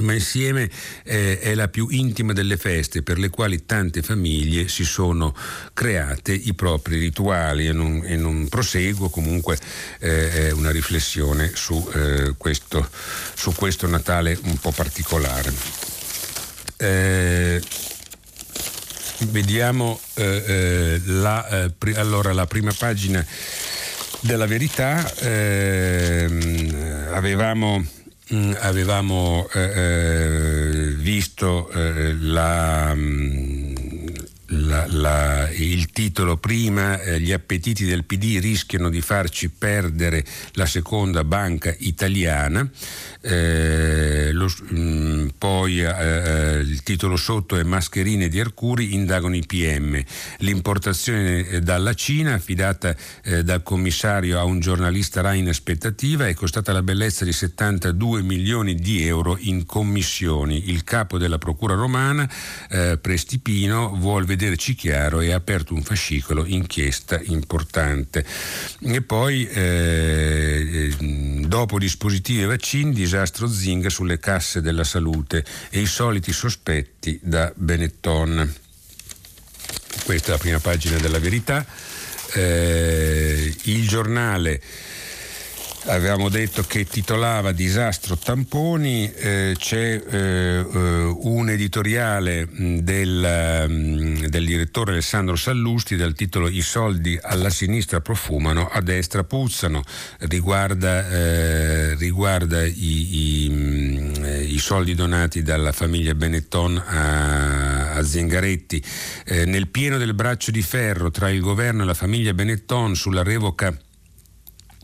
ma insieme eh, è la più intima delle feste per le quali tante famiglie si sono create i propri rituali e non, e non proseguo comunque eh, una riflessione su, eh, questo, su, questo, Natale un po' particolare. Eh, vediamo eh, eh, la, allora, la prima pagina della verità. Ehm, avevamo Mm, avevamo eh, eh, visto eh, la, mm, la, la, il titolo prima, eh, gli appetiti del PD rischiano di farci perdere la seconda banca italiana. Eh, lo, mh, mm, poi eh, eh, il titolo sotto è Mascherine di Arcuri indagano i PM. L'importazione eh, dalla Cina, affidata eh, dal commissario a un giornalista Rai in aspettativa, è costata la bellezza di 72 milioni di euro in commissioni. Il capo della Procura romana, Prestipino, vuole vederci chiaro e ha aperto un fascicolo inchiesta importante. E poi, dopo dispositivi e vaccini, disastro Zing sulle casse della salute e i soliti sospetti da Benetton. Questa è la prima pagina della verità. Eh, il giornale avevamo detto che titolava Disastro tamponi, eh, c'è eh, eh un editoriale del, del, direttore Alessandro Sallusti dal titolo I soldi alla sinistra profumano, a destra puzzano, riguarda, eh, riguarda i, i, i, soldi donati dalla famiglia Benetton a, a Zengaretti. Eh, nel pieno del braccio di ferro tra il governo e la famiglia Benetton sulla revoca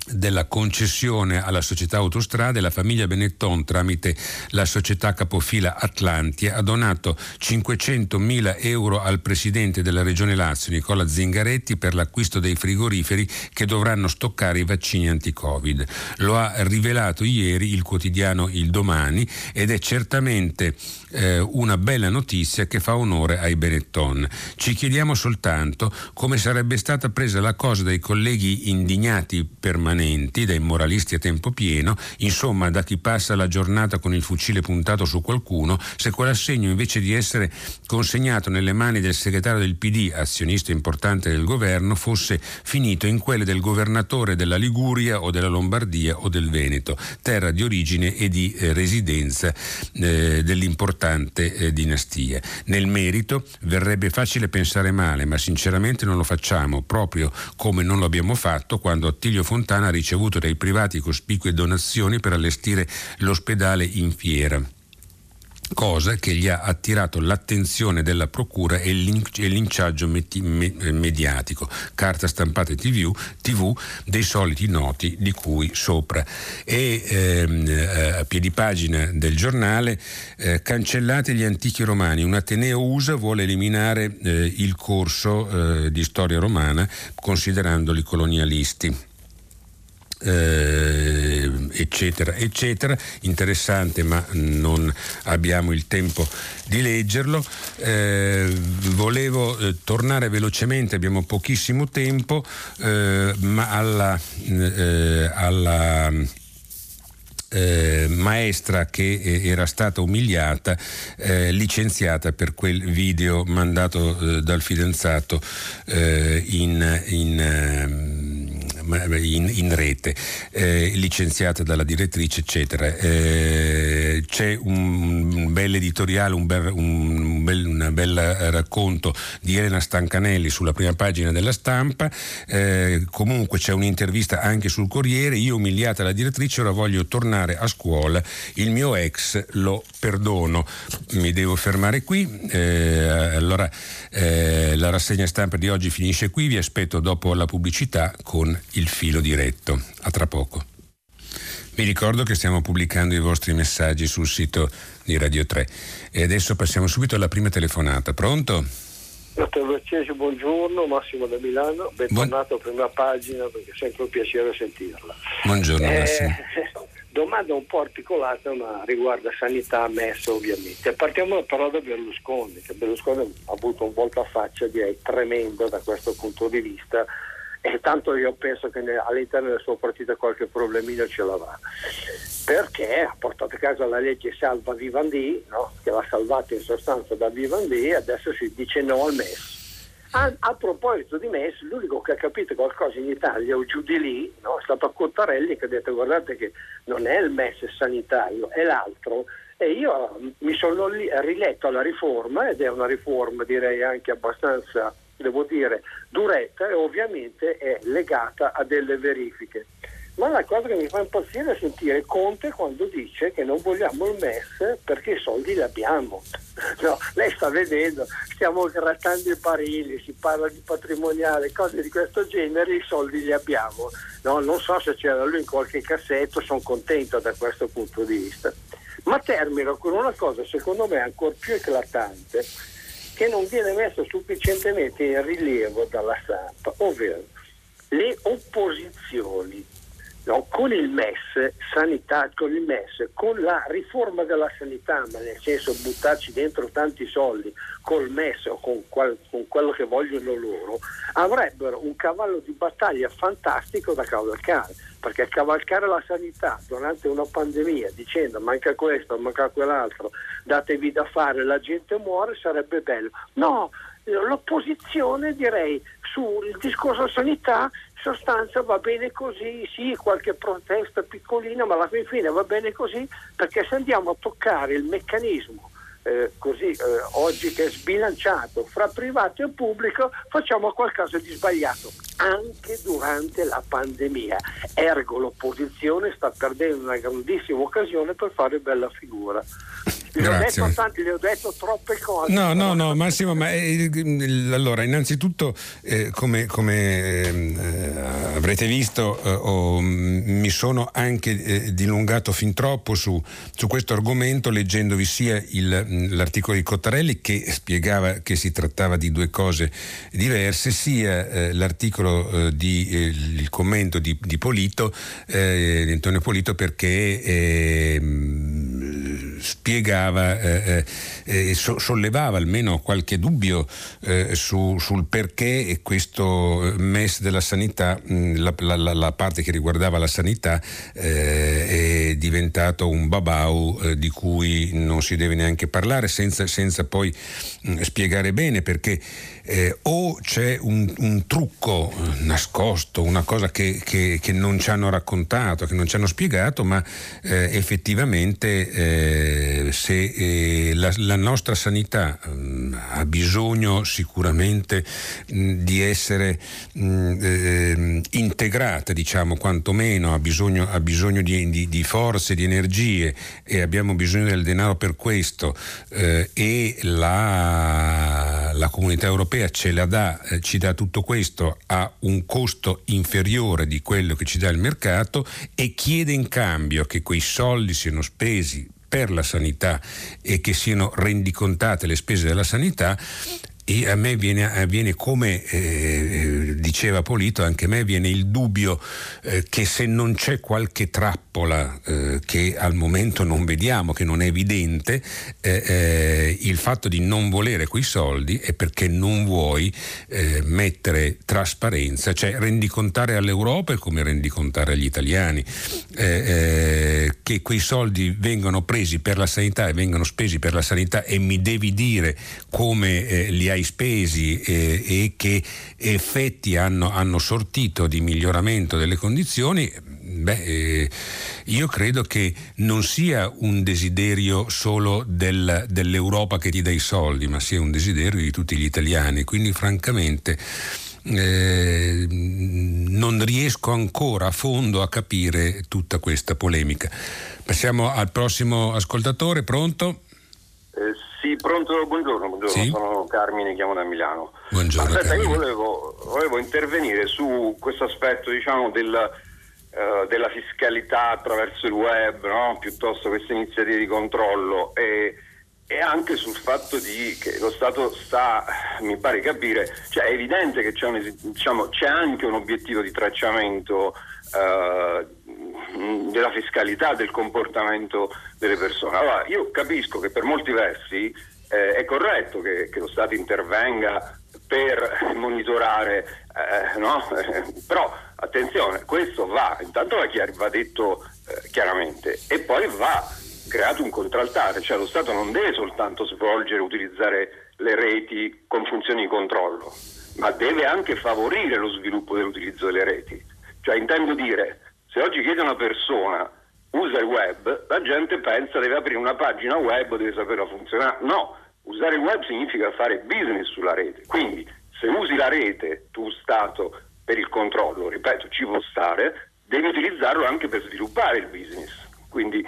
della concessione alla società autostrade, la famiglia Benetton tramite la società capofila Atlantia ha donato 500 mila euro al presidente della regione Lazio Nicola Zingaretti per l'acquisto dei frigoriferi che dovranno stoccare i vaccini anti-Covid. Lo ha rivelato ieri il quotidiano Il Domani ed è certamente eh, una bella notizia che fa onore ai Benetton. Ci chiediamo soltanto come sarebbe stata presa la cosa dai colleghi indignati permanenti, dai moralisti a tempo pieno, insomma da chi passa la giornata con il fucile puntato su qualcuno, se quell'assegno invece di essere consegnato nelle mani del segretario del PD, azionista importante del governo, fosse finito in quelle del governatore della Liguria o della Lombardia o del Veneto, terra di origine e di eh, residenza eh, dell'importante importante eh, dinastia. Nel merito verrebbe facile pensare male, ma sinceramente non lo facciamo, proprio come non lo abbiamo fatto quando Attilio Fontana ha ricevuto dai privati cospicue donazioni per allestire l'ospedale in fiera cosa che gli ha attirato l'attenzione della procura e il linciaggio mediatico, carta stampata TV, TV dei soliti noti di cui sopra. E ehm, eh, a piedi pagina del giornale, eh, cancellate gli antichi romani, un Ateneo USA vuole eliminare eh, il corso eh, di storia romana considerandoli colonialisti eh, eccetera, eccetera. Interessante, ma non abbiamo il tempo di leggerlo. Eh, volevo eh, tornare velocemente, abbiamo pochissimo tempo, eh, ma alla, eh, alla eh, maestra che eh, era stata umiliata, eh, licenziata per quel video mandato eh, dal fidanzato in, in ehm, in, in rete, eh, licenziata dalla direttrice, eccetera. Eh, c'è un, un bel editoriale, un bel, un, bel, bel racconto di Elena Stancanelli sulla prima pagina della stampa, eh, comunque c'è un'intervista anche sul Corriere, io umiliata la direttrice ora voglio tornare a scuola, il mio ex lo perdono. Mi devo fermare qui, eh, allora eh, la rassegna stampa di oggi finisce qui, vi aspetto dopo la pubblicità con il filo diretto. A tra poco. Vi ricordo che stiamo pubblicando i vostri messaggi sul sito di Radio 3 e adesso passiamo subito alla prima telefonata. Pronto? Dottor Vercesi, buongiorno, Massimo da Milano, bentornato Buon... a prima pagina perché è sempre un piacere sentirla. Buongiorno eh, Massimo. [laughs] Domanda un po' articolata ma riguarda sanità messa ovviamente. Partiamo però da Berlusconi, che Berlusconi ha avuto un volto a faccia direi tremendo da questo punto di vista e tanto io penso che all'interno del suo partito qualche problemino ce l'avrà. perché ha portato a casa la legge salva Vivendi, no? che l'ha salvata in sostanza da Vivendi, e adesso si dice no al MES. A, a, proposito di MES, l'unico che ha capito qualcosa in Italia o giù di lì no? è stato Cottarelli che ha detto guardate che non è il MES sanitario, è l'altro. E io mi sono riletto la riforma ed è una riforma direi anche abbastanza, devo dire, duretta e ovviamente è legata a delle verifiche. Ma la cosa che mi fa impazzire è sentire Conte quando dice che non vogliamo il MES perché i soldi li abbiamo. [laughs] No, lei sta vedendo, stiamo grattando i barili, si parla di patrimoniale, cose di questo genere, i soldi li abbiamo. No, non so se c'era lui in qualche cassetto, sono contento da questo punto di vista. Ma termino con una cosa secondo me ancora più eclatante che non viene messa sufficientemente in rilievo dalla stampa, ovvero le opposizioni no, con il MES, sanità, con il MES, con la riforma della sanità, ma nel senso buttarci dentro tanti soldi col MES o con, qual, con quello che vogliono loro, avrebbero un cavallo di battaglia fantastico da cavalcare, perché cavalcare la sanità durante una pandemia dicendo manca questo, manca quell'altro, datevi da fare, la gente muore, sarebbe bello. No, l'opposizione direi sul discorso sanità sostanza va bene così, sì, qualche protesta piccolina, ma alla fine va bene così perché se andiamo a toccare il meccanismo eh, così eh, oggi che è sbilanciato fra privato e pubblico facciamo qualcosa di sbagliato anche durante la pandemia. Ergo l'opposizione sta perdendo una grandissima occasione per fare bella figura le ho, detto tanti, le ho detto troppe cose. No, no, no, Massimo, ma eh, allora, innanzitutto, eh, come, come eh, avrete visto, eh, ho, mi sono anche eh, dilungato fin troppo su, su, questo argomento, leggendovi sia il, l'articolo di Cottarelli che spiegava che si trattava di due cose diverse, sia eh, l'articolo di il commento di, di Polito, di Antonio Polito, perché spiegava, eh, eh, so, sollevava almeno qualche dubbio eh, su, sul perché questo MES della sanità, mh, la, la, la, parte che riguardava la sanità, eh, è diventato un babau eh, di cui non si deve neanche parlare senza, senza poi mh, spiegare bene perché eh, o c'è un, un, trucco nascosto, una cosa che, che, che, non ci hanno raccontato, che non ci hanno spiegato, ma eh, effettivamente eh, se eh, la, la, nostra sanità mh, mm, ha bisogno sicuramente mh, mm, di essere mh, mm, eh, integrata, diciamo, quantomeno ha bisogno, ha bisogno di, di, di, forze, di energie e abbiamo bisogno del denaro per questo eh, e la, la comunità europea europea ce la dà, eh, ci dà tutto questo a un costo inferiore di quello che ci dà il mercato e chiede in cambio che quei soldi siano spesi per la sanità e che siano rendicontate le spese della sanità, e a me viene, viene come eh, diceva Polito, anche a me viene il dubbio eh, che se non c'è qualche trappola eh, che al momento non vediamo, che non è evidente, eh, eh, il fatto di non volere quei soldi è perché non vuoi eh, mettere trasparenza, cioè rendicontare all'Europa e come rendicontare agli italiani che quei soldi vengono presi per la sanità e vengono spesi per la sanità e mi devi dire come li hai hai spesi eh, e che effetti hanno, hanno, sortito di miglioramento delle condizioni, beh, eh, io credo che non sia un desiderio solo del, dell'Europa che ti dà i soldi, ma sia un desiderio di tutti gli italiani. Quindi francamente... Eh, non riesco ancora a fondo a capire tutta questa polemica. Passiamo al prossimo ascoltatore, pronto? Eh, sì, pronto, buongiorno, buongiorno. Sì? sono Carmine, chiamo da Milano. Buongiorno. Aspetta, io volevo, volevo, intervenire su questo aspetto diciamo, del, uh, della fiscalità attraverso il web, no? piuttosto queste iniziative di controllo e, e, anche sul fatto di, che lo Stato sta, mi pare capire, cioè è evidente che c'è, un, diciamo, c'è anche un obiettivo di tracciamento uh, della fiscalità, del comportamento delle persone. Allora, io capisco che per molti versi eh, è corretto che, che, lo Stato intervenga per monitorare, eh, no? [laughs] però attenzione, questo va, intanto va, chiar- va detto eh, chiaramente, e poi va creato un contraltare, cioè lo Stato non deve soltanto svolgere utilizzare le reti con funzioni di controllo, ma deve anche favorire lo sviluppo dell'utilizzo delle reti. Cioè intendo dire, se oggi chiede una persona usa il web, la gente pensa deve aprire una pagina web, deve saperla funzionare. No, usare il web significa fare business sulla rete. Quindi se usi la rete, tu Stato, per il controllo, ripeto, ci può stare, devi utilizzarlo anche per sviluppare il business. Quindi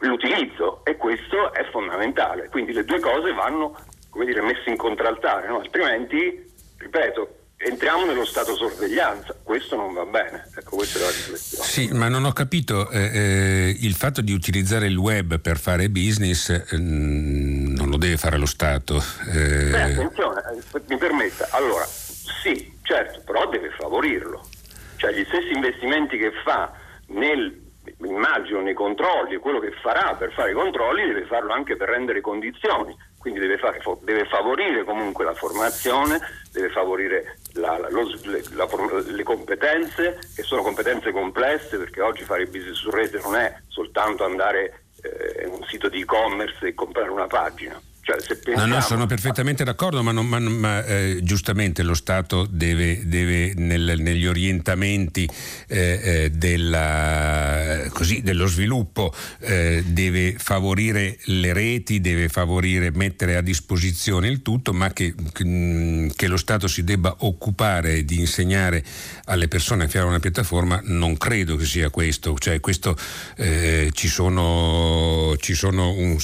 l'utilizzo e questo è fondamentale. Quindi le due cose vanno come dire, messe in contraltare, no? altrimenti, ripeto, entriamo nello stato sorveglianza, questo non va bene, ecco questa è la riflessione. Sì, ma non ho capito, eh, eh, il fatto di utilizzare il web per fare business eh, non lo deve fare lo Stato. Eh. Beh, attenzione, eh, mi permetta, allora, sì, certo, però deve favorirlo, cioè gli stessi investimenti che fa nel immagino nei controlli, quello che farà per fare i controlli deve farlo anche per rendere condizioni, quindi deve, fare, deve favorire comunque la formazione, deve favorire la, lo, le, la, le, competenze, che sono competenze complesse, perché oggi fare business su rete non è soltanto andare eh, in un sito di e-commerce e comprare una pagina. Cioè, pensiamo... No, no, sono perfettamente d'accordo, ma, non, ma, ma eh, giustamente lo Stato deve, deve nel, negli orientamenti eh, eh, della, così, dello sviluppo eh, deve favorire le reti, deve favorire, mettere a disposizione il tutto, ma che, che lo Stato si debba occupare di insegnare alle persone a fare una piattaforma, non credo che sia questo. Cioè, questo eh, ci sono, ci sono un,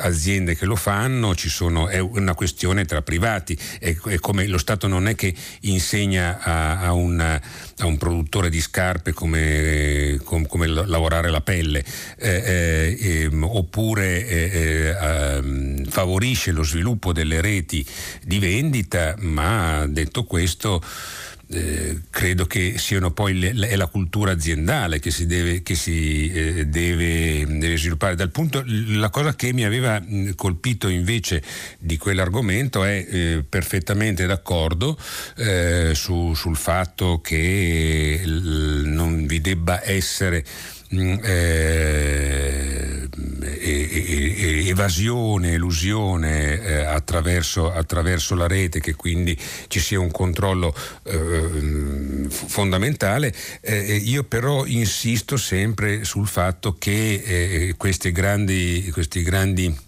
aziende che lo fanno fanno, sono, è una questione tra privati, è, è, come lo Stato non è che insegna a, a, un, a un, produttore di scarpe come, come, come lavorare la pelle, eh, eh, ehm, oppure eh, ehm, favorisce lo sviluppo delle reti di vendita, ma detto questo eh, credo che siano poi le, è la cultura aziendale che si, deve, che si eh, deve, deve, sviluppare. Dal punto, la cosa che mi aveva colpito invece di quell'argomento è eh, perfettamente d'accordo eh, su, sul fatto che l, non vi debba essere Mm, eh, evasione, elusione eh, attraverso, attraverso, la rete, che quindi ci sia un controllo eh, fondamentale. Eh, io però insisto sempre sul fatto che eh, questi grandi, questi grandi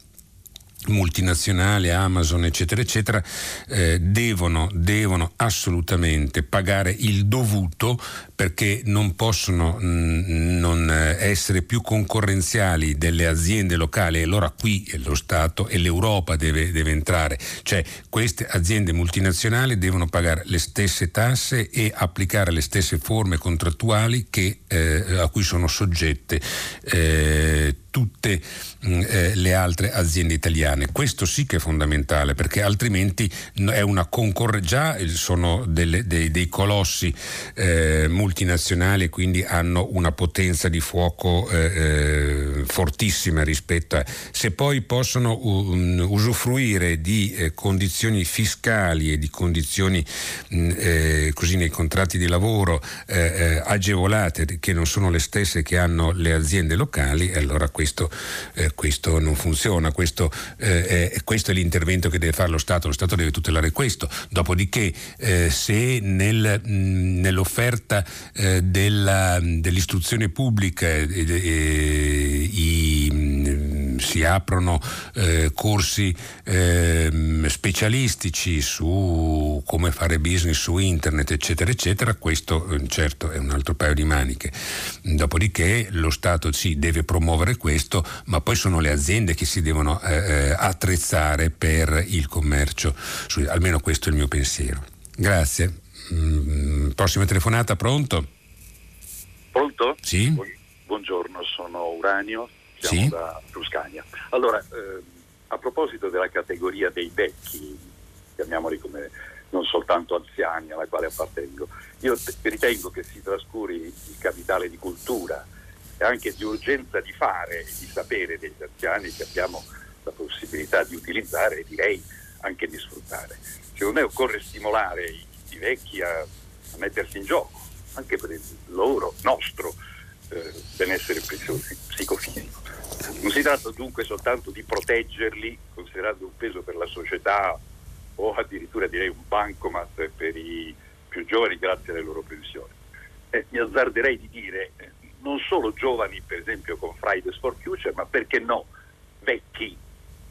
multinazionali, Amazon, eccetera, eccetera, eh, devono, devono, assolutamente pagare il dovuto perché non possono mh, mm, non essere più concorrenziali delle aziende locali. E allora qui lo Stato e l'Europa deve, deve entrare. Cioè queste aziende multinazionali devono pagare le stesse tasse e applicare le stesse forme contrattuali che, eh, a cui sono soggette eh, tutte mm, eh, le altre aziende italiane. Questo sì che è fondamentale perché altrimenti è una concorrenza, già sono delle, dei, dei, colossi eh, multinazionali e quindi hanno una potenza di fuoco eh, eh fortissima rispetto a... Se poi possono um, usufruire di eh, condizioni fiscali e di condizioni mh, mm, eh, così nei contratti di lavoro agevolate che non sono le stesse che hanno le aziende locali, allora questo, eh, questo non funziona, questo, eh, è, questo, è, l'intervento che deve fare lo Stato, lo Stato deve tutelare questo, dopodiché eh, se nel, mh, nell'offerta eh, della, dell'istruzione pubblica eh, eh, i, mh, si aprono corsi ehm, specialistici su come fare business su internet eccetera eccetera, questo certo è un altro paio di maniche, dopodiché lo Stato sì deve promuovere questo questo, ma poi sono le aziende che si devono eh, eh, attrezzare per il commercio. Almeno questo è il mio pensiero. Grazie. Mm, prossima telefonata, pronto? Pronto? Sì. Buongiorno, sono Uranio, siamo sì. da Tuscania. Allora, eh, a proposito della categoria dei vecchi, chiamiamoli come non soltanto anziani alla quale appartengo, io ritengo che si trascuri il capitale di cultura e anche di urgenza di fare e di sapere degli anziani che abbiamo la possibilità di utilizzare e direi anche di sfruttare. Secondo me occorre stimolare i, i vecchi a, a, mettersi in gioco, anche per il loro, nostro eh, benessere psicofisico. Non si tratta dunque soltanto di proteggerli, considerando un peso per la società o addirittura direi un bancomat per i più giovani grazie alle loro pensioni. Eh, mi azzarderei di dire eh, non solo giovani per esempio con Fridays for Future, ma perché no vecchi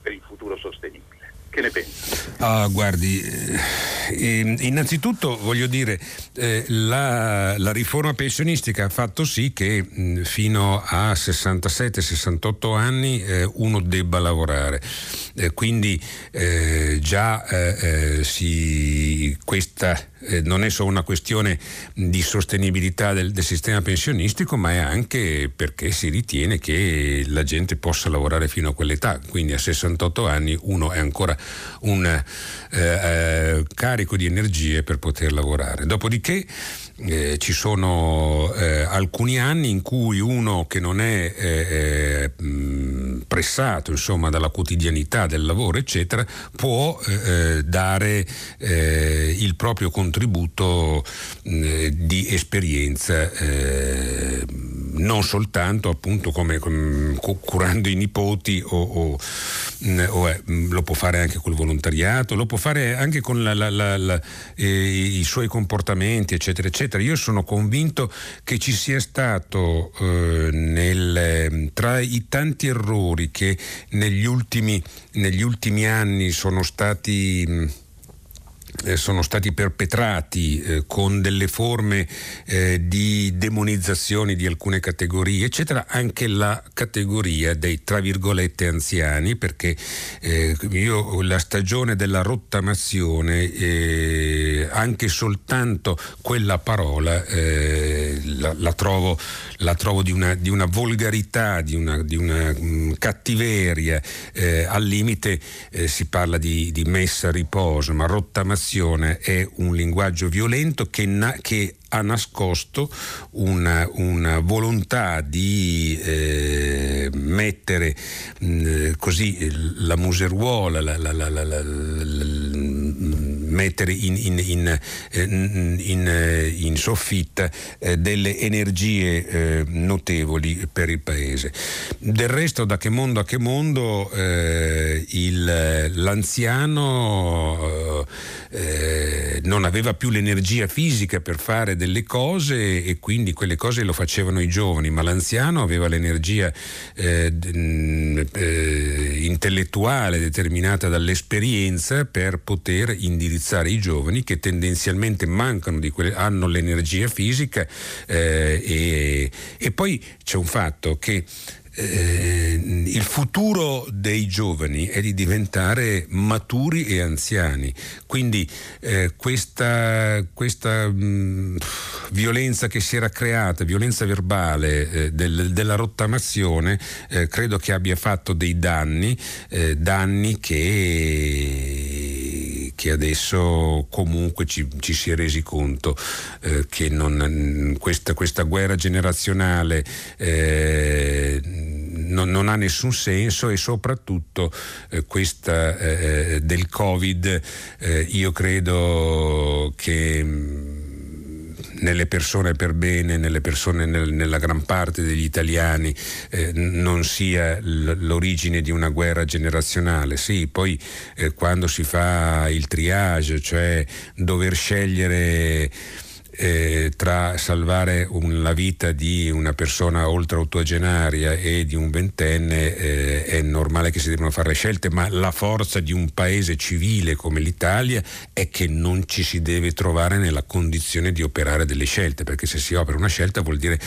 per il futuro sostenibile. Che ne pensi? Ah, guardi, eh, innanzitutto voglio dire, eh, la, la, riforma pensionistica ha fatto sì che mh, fino a 67-68 anni eh, uno debba lavorare. Eh, quindi eh, già eh, si, questa non è solo una questione di sostenibilità del, del, sistema pensionistico, ma è anche perché si ritiene che la gente possa lavorare fino a quell'età. Quindi a 68 anni uno è ancora un eh, eh, carico di energie per poter lavorare. Dopodiché eh, ci sono eh, alcuni anni in cui uno che non è eh, eh pressato insomma, dalla quotidianità del lavoro, eccetera, può eh, eh, dare il proprio contributo di esperienza non soltanto appunto come, come curando i nipoti o, o, mm, o eh, mm, lo può fare anche col volontariato, lo può fare anche con la, la, la, eh, i suoi comportamenti eccetera eccetera. Io sono convinto che ci sia stato eh, nel, tra i tanti errori che negli ultimi, negli ultimi anni sono stati mm, sono stati perpetrati eh, con delle forme eh, di demonizzazione di alcune categorie, eccetera, anche la categoria dei tra virgolette anziani, perché eh, io la stagione della rottamazione, eh, anche soltanto quella parola eh, la, la, trovo, la, trovo, di una, di una volgarità, di una, di una mh, mm, cattiveria, al limite si parla di, di messa a riposo, ma rottamazione è un linguaggio violento che, na- che ha nascosto una, una volontà di eh, mettere mh, così la museruola, la, la, la, mettere in, in, in, in, in soffitta eh, delle energie eh, notevoli per il paese. Del resto, da che mondo a che mondo, eh, il, l'anziano eh, non aveva più l'energia fisica per fare delle cose e quindi quelle cose lo facevano i giovani, ma l'anziano aveva l'energia eh, eh, intellettuale determinata dall'esperienza per poter indirizzare i giovani che tendenzialmente mancano di quelle, hanno l'energia fisica eh, e, e poi c'è un fatto che eh, il futuro dei giovani è di diventare maturi e anziani, quindi eh, questa, questa mh, violenza che si era creata, violenza verbale eh, del, della rottamazione, eh, credo che abbia fatto dei danni, eh, danni che, che, adesso comunque ci, ci, si è resi conto eh, che non, questa, questa, guerra generazionale non, non, ha nessun senso e soprattutto eh, questa eh, eh del Covid eh, io credo che mm, nelle persone per bene, nelle persone, nel, nella gran parte degli italiani eh, non sia l'origine di una guerra generazionale. Sì, poi eh, quando si fa il triage, cioè dover scegliere eh, tra salvare un, la vita di una persona oltre ottogenaria e di un ventenne eh, è normale che si debbano fare scelte, ma la forza di un paese civile come l'Italia è che non ci si deve trovare nella condizione di operare delle scelte, perché se si opera una scelta vuol dire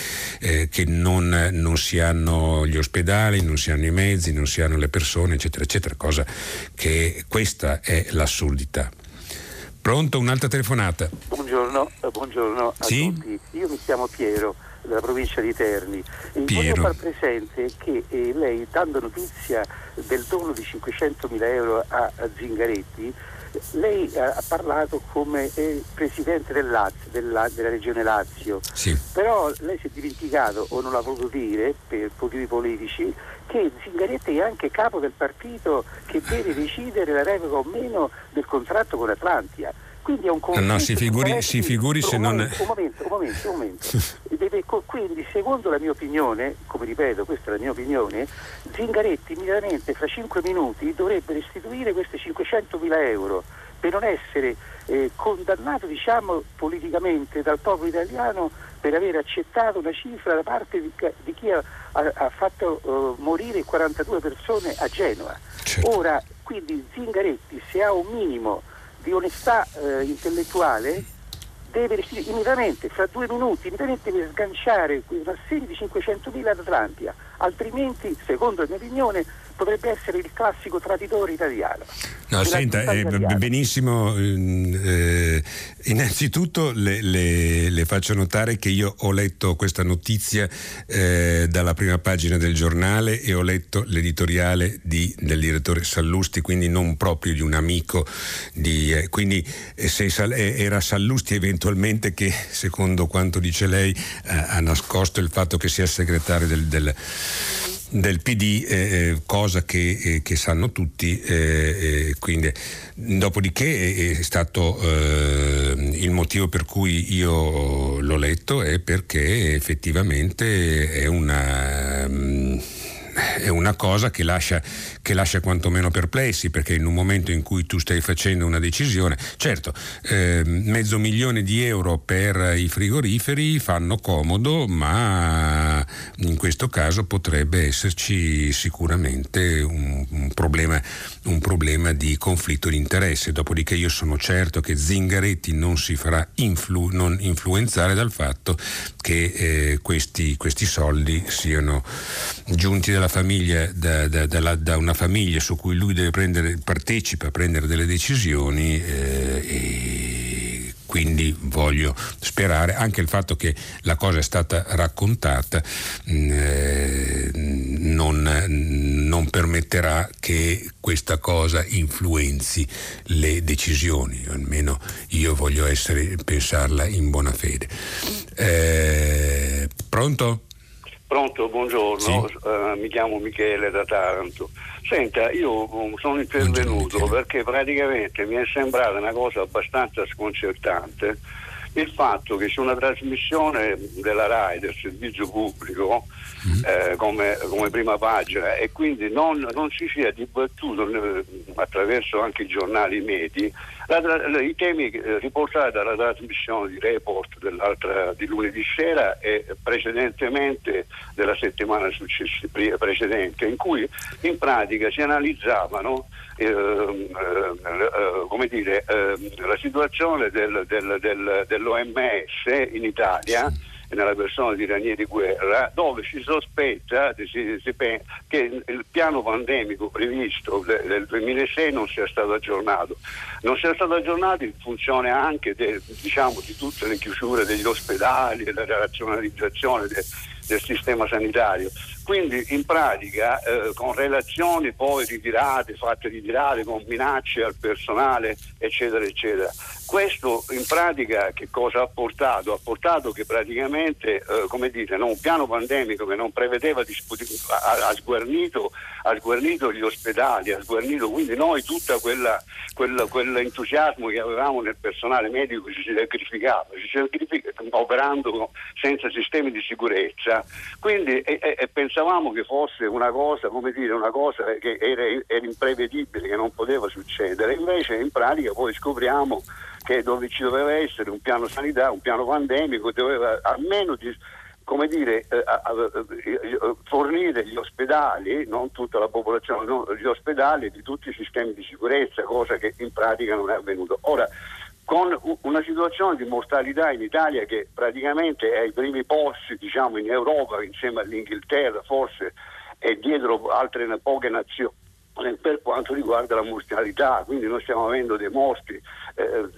eh, che non, non, si hanno gli ospedali, non si hanno i mezzi, non si hanno le persone, eccetera, eccetera, cosa che questa è l'assurdità. Pronto, un'altra telefonata. Buongiorno, eh, buongiorno a sì? tutti. Io mi chiamo Piero della provincia di Terni. E Piero. voglio far presente che eh, lei, dando notizia del dono di 500.000 euro a, a Zingaretti, lei ha parlato come eh, presidente del Lazio, della, della, regione Lazio, sì. però lei si è dimenticato o non l'ha voluto dire per motivi politici che Zingaretti è anche capo del partito che deve decidere la revoca o meno del contratto con Atlantia. Quindi è un conflitto. No, si figuri, si figuri se non. Momento, un momento, un momento, un momento. [laughs] Deve, quindi, secondo la mia opinione, come ripeto, questa è la mia opinione, Zingaretti immediatamente fra 5 minuti dovrebbe restituire questi 500 mila euro per non essere eh, condannato diciamo, politicamente dal popolo italiano per aver accettato una cifra da parte di, di chi ha, ha, fatto uh, morire 42 persone a Genova. Certo. Ora, quindi Zingaretti se ha un minimo di onestà eh, intellettuale deve restituire immediatamente, fra due minuti, immediatamente per sganciare una serie di 500.000 ad Atlantia, altrimenti, secondo la mia opinione, potrebbe essere il classico traditore italiano. No, senta, eh, benissimo. Mm, eh, innanzitutto le, le, le, faccio notare che io ho letto questa notizia eh, dalla prima pagina del giornale e ho letto l'editoriale di, del direttore Sallusti, quindi non proprio di un amico. Di, eh, quindi eh, se eh, era Sallusti eventualmente che, secondo quanto dice lei, ha nascosto il fatto che sia segretario del, del del PD, eh, eh, cosa che, eh, che, sanno tutti, eh, eh, quindi, dopodiché è stato eh, il motivo per cui io l'ho letto è perché effettivamente è una... È una cosa che lascia, che lascia quantomeno perplessi, perché in un momento in cui tu stai facendo una decisione, certo, eh, mezzo milione di euro per i frigoriferi fanno comodo, ma in questo caso potrebbe esserci sicuramente un, un, problema, un problema, di conflitto di interesse. Dopodiché io sono certo che Zingaretti non si farà influ, non influenzare dal fatto che eh, questi, questi soldi siano giunti dalla famiglia, da, da, da, da, una famiglia su cui lui deve prendere, partecipa a prendere delle decisioni eh, e quindi voglio sperare anche il fatto che la cosa è stata raccontata mm, eh, non, non, permetterà che questa cosa influenzi le decisioni, almeno io voglio essere, pensarla in buona fede. Eh, pronto? Pronto, buongiorno, sì. uh, mi chiamo Michele da Taranto. Senta, io um, sono intervenuto perché praticamente mi è sembrata una cosa abbastanza sconcertante il fatto che su una trasmissione della RAI del servizio pubblico mm. Eh, come, come, prima pagina. E quindi non, non si sia dibattuto eh, attraverso anche i giornali medi la, la, i temi eh, riportati dalla trasmissione di report di lunedì sera e precedentemente della settimana precedente in cui in pratica si analizzavano Ehm, eh, come dire, eh, la situazione del, del, del, dell'OMS in Italia nella persona di Ranieri Guerra, dove si sospetta si, si, che il piano pandemico previsto del 2006 non sia stato aggiornato. Non sia stato aggiornato in funzione anche de, diciamo, di tutte le chiusure degli ospedali, della razionalizzazione de, del sistema sanitario. Quindi in pratica eh, con relazioni poi ritirate, fatte ritirare con minacce al personale, eccetera, eccetera. Questo in pratica che cosa ha portato? Ha portato che praticamente, eh, come dite, no, un piano pandemico che non prevedeva ha, ha, sguarnito, ha, sguarnito, gli ospedali, ha sguarnito quindi noi tutto quell'entusiasmo che avevamo nel personale medico si sacrificava, si sacrificava operando senza sistemi di sicurezza. Quindi e, e, e pensavamo che fosse una cosa, come dire, una cosa che era, era imprevedibile, che non poteva succedere, invece in pratica poi scopriamo che dove ci doveva essere un piano sanitario, un piano pandemico, doveva almeno come dire, eh, eh, fornire gli ospedali, non tutta la popolazione, no, gli ospedali di tutti i sistemi di sicurezza, cosa che in pratica non è avvenuto. Ora, con una situazione di mortalità in Italia che praticamente è ai primi posti diciamo, in Europa insieme all'Inghilterra forse e dietro altre poche nazioni per quanto riguarda la mortalità, quindi noi stiamo avendo dei morti eh,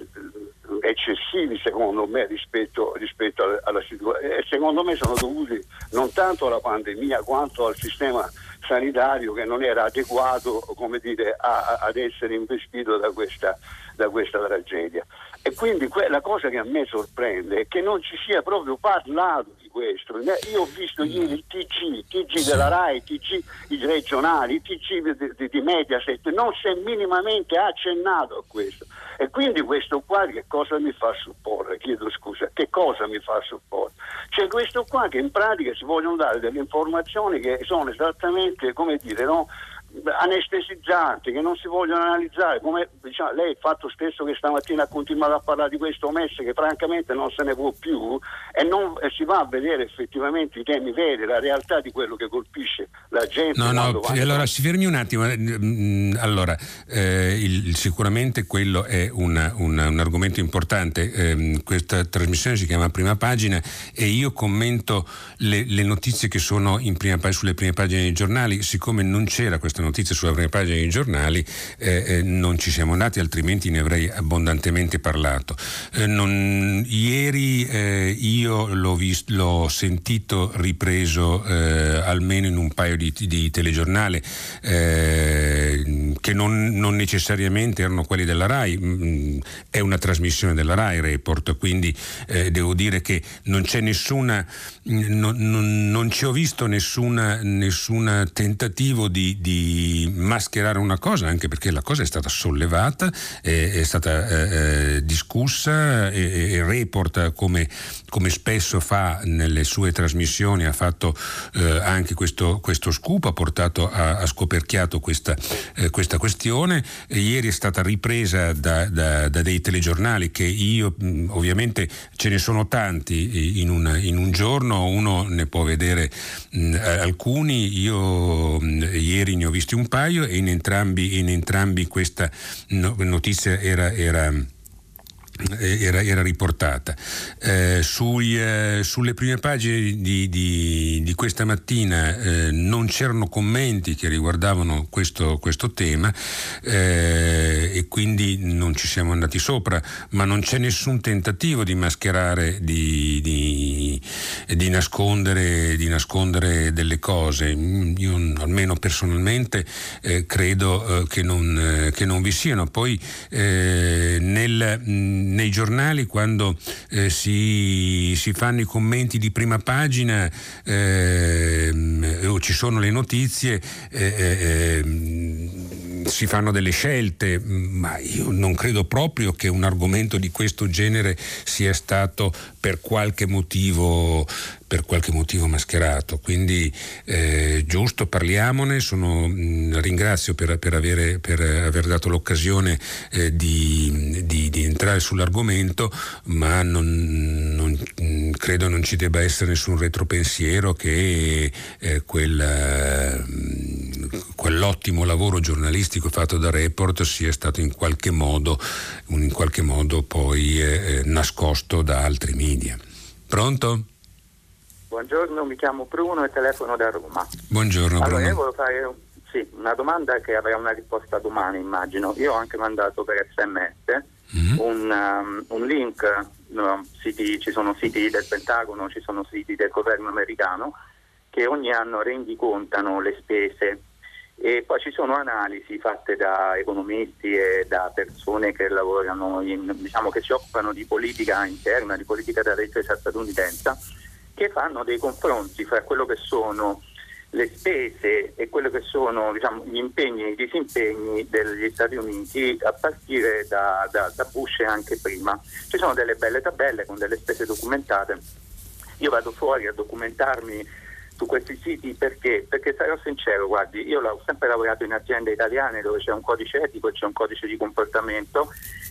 eccessivi secondo me rispetto, rispetto alla, alla situazione e secondo me sono dovuti non tanto alla pandemia quanto al sistema sanitario che non era adeguato dire, a, a, ad essere investito da questa, da questa tragedia. E quindi que- la cosa che a me sorprende è che non ci sia proprio parlato di questo. Io ho visto ieri il TG, il TG della RAI, il TG i regionali, il TG di, di, di Mediaset, non si è minimamente accennato a questo. E quindi questo qua che cosa mi fa supporre? Chiedo scusa, che cosa mi fa supporre? C'è questo qua che in pratica si vogliono dare delle informazioni che sono esattamente, come dire, no? Anestesizzanti che non si vogliono analizzare, come diciamo, lei il fatto stesso che stamattina ha continuato a parlare di questo MES che francamente non se ne può più e, non, e si va a vedere effettivamente i temi veri, la realtà di quello che colpisce la gente. No, no, allora si fermi un attimo. Eh, mm, allora, eh, il, sicuramente quello è una, una, un argomento importante. Eh, questa trasmissione si chiama Prima Pagina e io commento le, le notizie che sono prima, sulle prime pagine dei giornali, siccome non c'era questa notizie sulla prima pagina dei giornali eh, eh, non ci siamo andati, altrimenti ne avrei abbondantemente parlato. Eh, non, ieri eh, io l'ho, visto, l'ho, sentito ripreso eh, almeno in un paio di, di telegiornali che non, non, necessariamente erano quelli della RAI, mm, è una trasmissione della RAI Report, quindi devo dire che non c'è nessuna, non, non, ci ho visto nessuna tentativo di, di mascherare una cosa, anche perché la cosa è stata sollevata, è, è stata eh, eh discussa e report come, come, spesso fa nelle sue trasmissioni, ha fatto eh, anche questo, questo, scoop, ha portato a, ha scoperchiato questa, eh, questa questione. E ieri è stata ripresa da, da, da, dei telegiornali che io ovviamente ce ne sono tanti in, una, in un giorno, uno ne può vedere mh, alcuni, io mh, ieri ne ho visti un paio e in entrambi, in entrambi questa notizia era, era era, era, riportata. Eh, sui, eh, sulle prime pagine di, di, di questa mattina eh, non c'erano commenti che riguardavano questo, questo tema eh, e quindi non ci siamo andati sopra, ma non c'è nessun tentativo di mascherare, di, di nascondere, nascondere, delle cose. Io almeno personalmente eh, credo che non, che, non, vi siano. Poi nel nei giornali quando eh, si, si, fanno i commenti di prima pagina eh, o ci sono le notizie eh, eh, ehm, si fanno delle scelte, ma io non credo proprio che un argomento di questo genere sia stato per qualche motivo per qualche motivo mascherato. Quindi eh, giusto, parliamone, Sono, mh, mm, ringrazio per, per, avere, per, aver dato l'occasione eh, di, di, di, entrare sull'argomento, ma non, non, mm, credo non ci debba essere nessun retropensiero che eh, quel, mm, quell'ottimo lavoro giornalistico fatto da Report sia stato in qualche modo, in qualche modo poi eh, nascosto da altri media. Pronto? Buongiorno, mi chiamo Bruno e telefono da Roma. Buongiorno allora, Bruno. Io volevo fare sì, una domanda che avrà una risposta domani, immagino. Io ho anche mandato per sms mm-hmm. un, um, un, link, no, siti, ci sono siti del Pentagono, ci sono siti del governo americano che ogni anno rendicontano le spese e poi ci sono analisi fatte da economisti e da persone che lavorano in, diciamo che si occupano di politica interna, di politica della difesa statunitense che fanno dei confronti fra quello che sono le spese e quello che sono diciamo, gli impegni e i disimpegni degli Stati Uniti a partire da, da, da Bush e anche prima. Ci sono delle belle tabelle con delle spese documentate. Io vado fuori a documentarmi su questi siti perché? Perché sarò sincero, guardi, io ho sempre lavorato in aziende italiane dove c'è un codice etico e c'è un codice di comportamento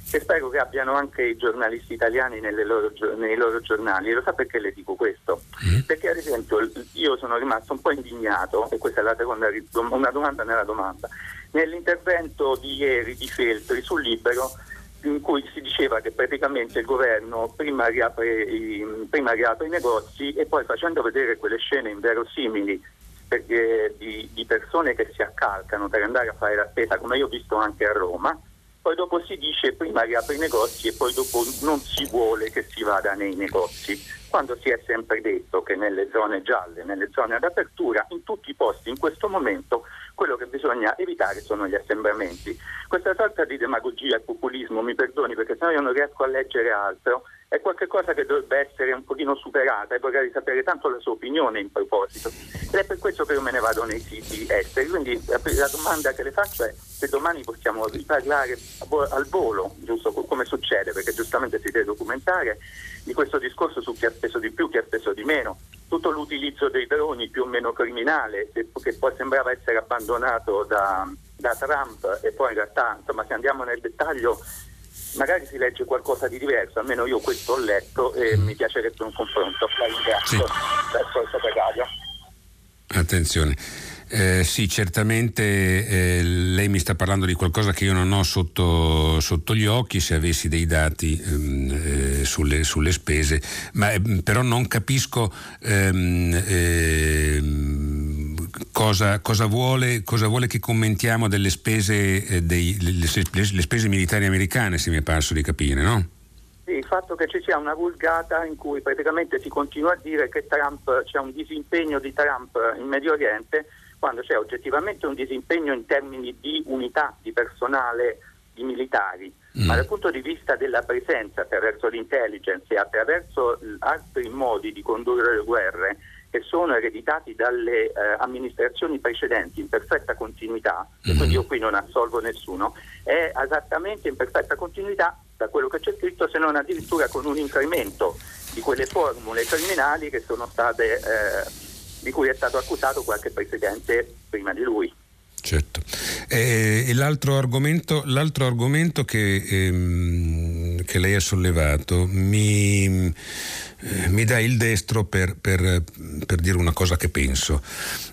che spero che abbiano anche i giornalisti italiani loro, nei loro giornali. E lo sa perché le dico questo? Mm. Perché ad esempio io sono rimasto un po' indignato, e questa è la seconda una domanda nella domanda, nell'intervento di ieri di Feltri sul libero in cui si diceva che praticamente il governo prima riapre, i, prima riapre i negozi e poi facendo vedere quelle scene inverosimili perché, di, di, persone che si accalcano per andare a fare la spesa, come io ho visto anche a Roma, poi dopo si dice prima riapre i negozi e poi dopo non si vuole che si vada nei negozi, quando si è sempre detto che nelle zone gialle, nelle zone ad apertura, in tutti i posti in questo momento quello che bisogna evitare sono gli assembramenti. Questa sorta di demagogia e populismo, mi perdoni perché sennò io non riesco a leggere altro, è qualcosa che dovrebbe essere un pochino superata e vorrei sapere tanto la sua opinione in proposito. Ed è per questo che io me ne vado nei siti esteri. Quindi la domanda che le faccio è se domani possiamo riparlare al volo, giusto come succede, perché giustamente si deve documentare, di questo discorso su chi ha speso di più, chi ha speso di meno, tutto l'utilizzo dei droni più o meno criminale, che poi sembrava essere abbandonato da, da Trump e poi in realtà, insomma, se andiamo nel dettaglio magari si legge qualcosa di diverso, almeno io questo ho letto e mi piacerebbe un confronto. La ringrazio verso il segretario. Attenzione. Eh, sì, certamente eh, lei mi sta parlando di qualcosa che io non ho sotto, sotto gli occhi, se avessi dei dati ehm, eh, sulle, sulle, spese, ma ehm, però non capisco ehm, ehm cosa, cosa, vuole, cosa, vuole, che commentiamo delle spese, eh, dei, le, le, le spese militari americane, se mi è parso di capire, no? Il fatto che ci sia una vulgata in cui praticamente si continua a dire che Trump, c'è un disimpegno di Trump in Medio Oriente quando c'è oggettivamente un disimpegno in termini di unità di personale di militari, mm. ma dal punto di vista della presenza attraverso l'intelligence e attraverso altri modi di condurre le guerre che sono ereditati dalle eh, amministrazioni precedenti in perfetta continuità, mm. quindi io qui non assolvo nessuno, è esattamente in perfetta continuità da quello che c'è scritto, se non addirittura con un incremento di quelle formule criminali che sono state eh, di cui è stato accusato qualche presidente prima di lui. Certo. Eh, e l'altro argomento, l'altro argomento che, ehm, che, lei ha sollevato mi, eh, mi dà il destro per, per, per, dire una cosa che penso.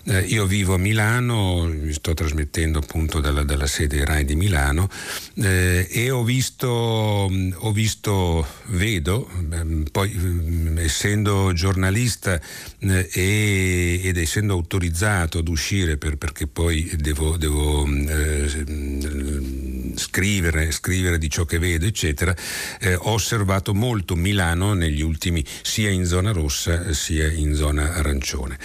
Eh, io vivo a Milano, mi sto trasmettendo appunto dalla, dalla sede RAI di Milano eh, e ho visto, ho visto vedo, ehm, poi mm, essendo giornalista eh, e, ed essendo autorizzato ad uscire per, perché poi devo, devo mm, eh, scrivere, scrivere, di ciò che vedo, eccetera, eh, ho osservato molto Milano negli ultimi sia in zona rossa sia in zona arancione.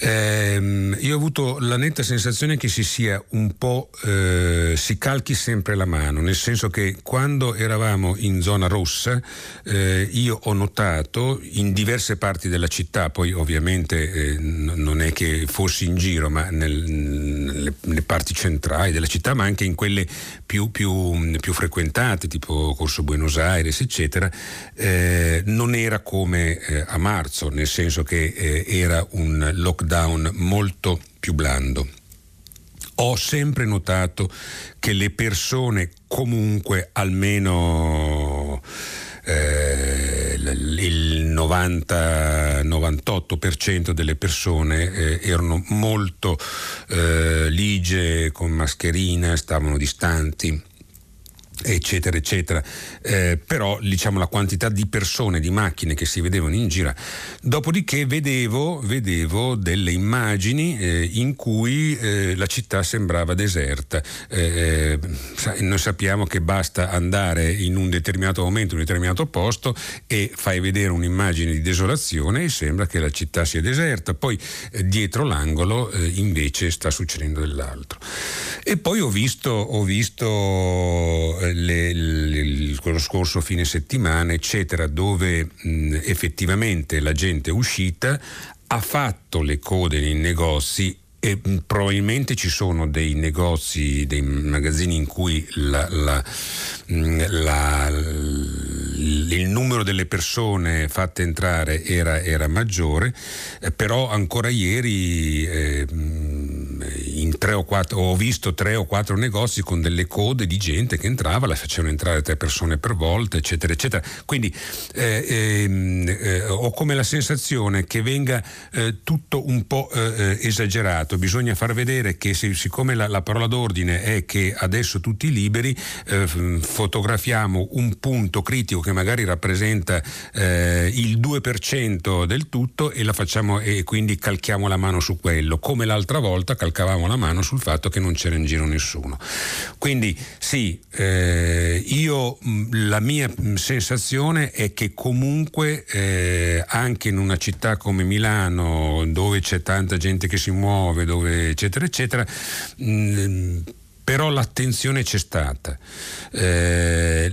Eh, io ho avuto la netta sensazione che si sia un po' eh, si calchi sempre la mano, nel senso che quando eravamo in zona rossa eh, io ho notato in diverse parti della città, poi ovviamente eh, non è che fossi in giro, ma nel, nelle, nelle, parti centrali della città, ma anche in quelle più, più, più frequentate, tipo Corso Buenos Aires, eccetera, eh, non era come eh, a marzo, nel senso che era un lockdown lockdown molto più blando. Ho sempre notato che le persone comunque almeno eh, il 90-98% delle persone eh, erano molto eh, ligie, con mascherina, stavano distanti eccetera eccetera. Eh, però diciamo la quantità di persone di macchine che si vedevano in giro dopodiché vedevo, vedevo delle immagini eh, in cui eh, la città sembrava deserta. Eh, eh, noi sappiamo che basta andare in un determinato momento in un determinato posto e fai vedere un'immagine di desolazione e sembra che la città sia deserta. Poi eh, dietro l'angolo invece sta succedendo dell'altro. E poi ho visto, ho visto le, le, lo scorso fine settimana, eccetera, dove mh, effettivamente la gente uscita, ha fatto le code nei negozi e probabilmente ci sono dei negozi, dei magazzini in cui la, la, la, il numero delle persone fatte entrare era, era maggiore, eh, però ancora ieri eh, quattro, ho visto tre o quattro negozi con delle code di gente che entrava, la facevano entrare tre persone per volta, eccetera, eccetera. Quindi eh, ehm, eh, ho come la sensazione che venga eh, tutto un po' esagerato sbagliato, bisogna far vedere che se, siccome la, la, parola d'ordine è che adesso tutti liberi, eh, fotografiamo un punto critico che magari rappresenta eh, il 2% del tutto e facciamo e quindi calchiamo la mano su quello, come l'altra volta calcavamo la mano sul fatto che non c'era in giro nessuno. Quindi sì, eh, io la mia sensazione è che comunque eh, anche in una città come Milano dove c'è tanta gente che si muove, dove eccetera eccetera, mh, però l'attenzione c'è stata. Eh,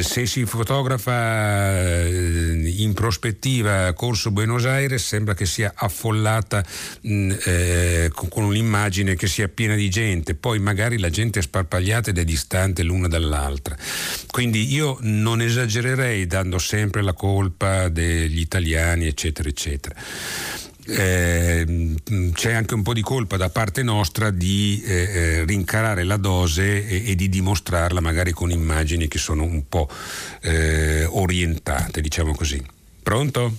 se si fotografa eh, in prospettiva Corso Buenos Aires sembra che sia affollata mm, eh, con, un'immagine che sia piena di gente, poi magari la gente è sparpagliata ed è distante l'una dall'altra. Quindi io non esagererei dando sempre la colpa degli italiani, eccetera, eccetera eh, c'è anche un po' di colpa da parte nostra di eh, eh, rincarare la dose e, e, di dimostrarla magari con immagini che sono un po' eh, orientate, diciamo così. Pronto?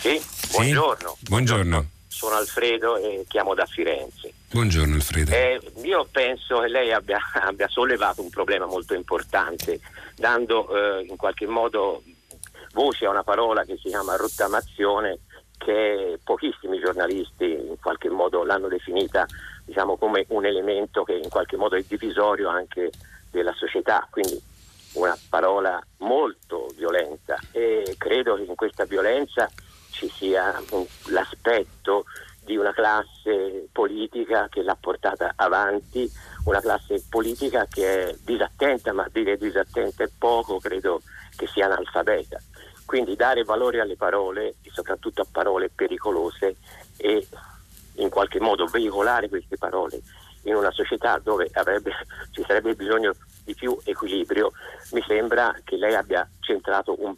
Sì, buongiorno. Sì? Buongiorno. Sono Alfredo e chiamo da Firenze. Buongiorno Alfredo. Eh, io penso che lei abbia, [laughs] abbia, sollevato un problema molto importante, dando eh, in qualche modo voce a una parola che si chiama rottamazione che pochissimi giornalisti in qualche modo l'hanno definita diciamo, come un elemento che in qualche modo è divisorio anche della società, quindi una parola molto violenta e credo che in questa violenza ci sia un, l'aspetto di una classe politica che l'ha portata avanti, una classe politica che è disattenta, ma dire disattenta è poco, credo che sia analfabeta. Quindi dare valore alle parole e soprattutto a parole pericolose e in qualche modo veicolare queste parole. In una società dove avrebbe, [laughs] ci sarebbe bisogno di più equilibrio, mi sembra che lei abbia centrato un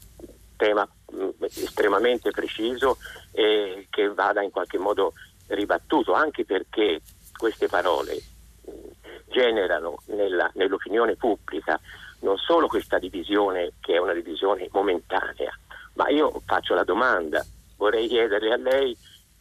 tema mm, estremamente preciso e che vada in qualche modo ribattuto, anche perché queste parole mm, generano nella, nell'opinione pubblica non solo questa divisione che è una divisione momentanea, ma io faccio la domanda, vorrei chiedere a lei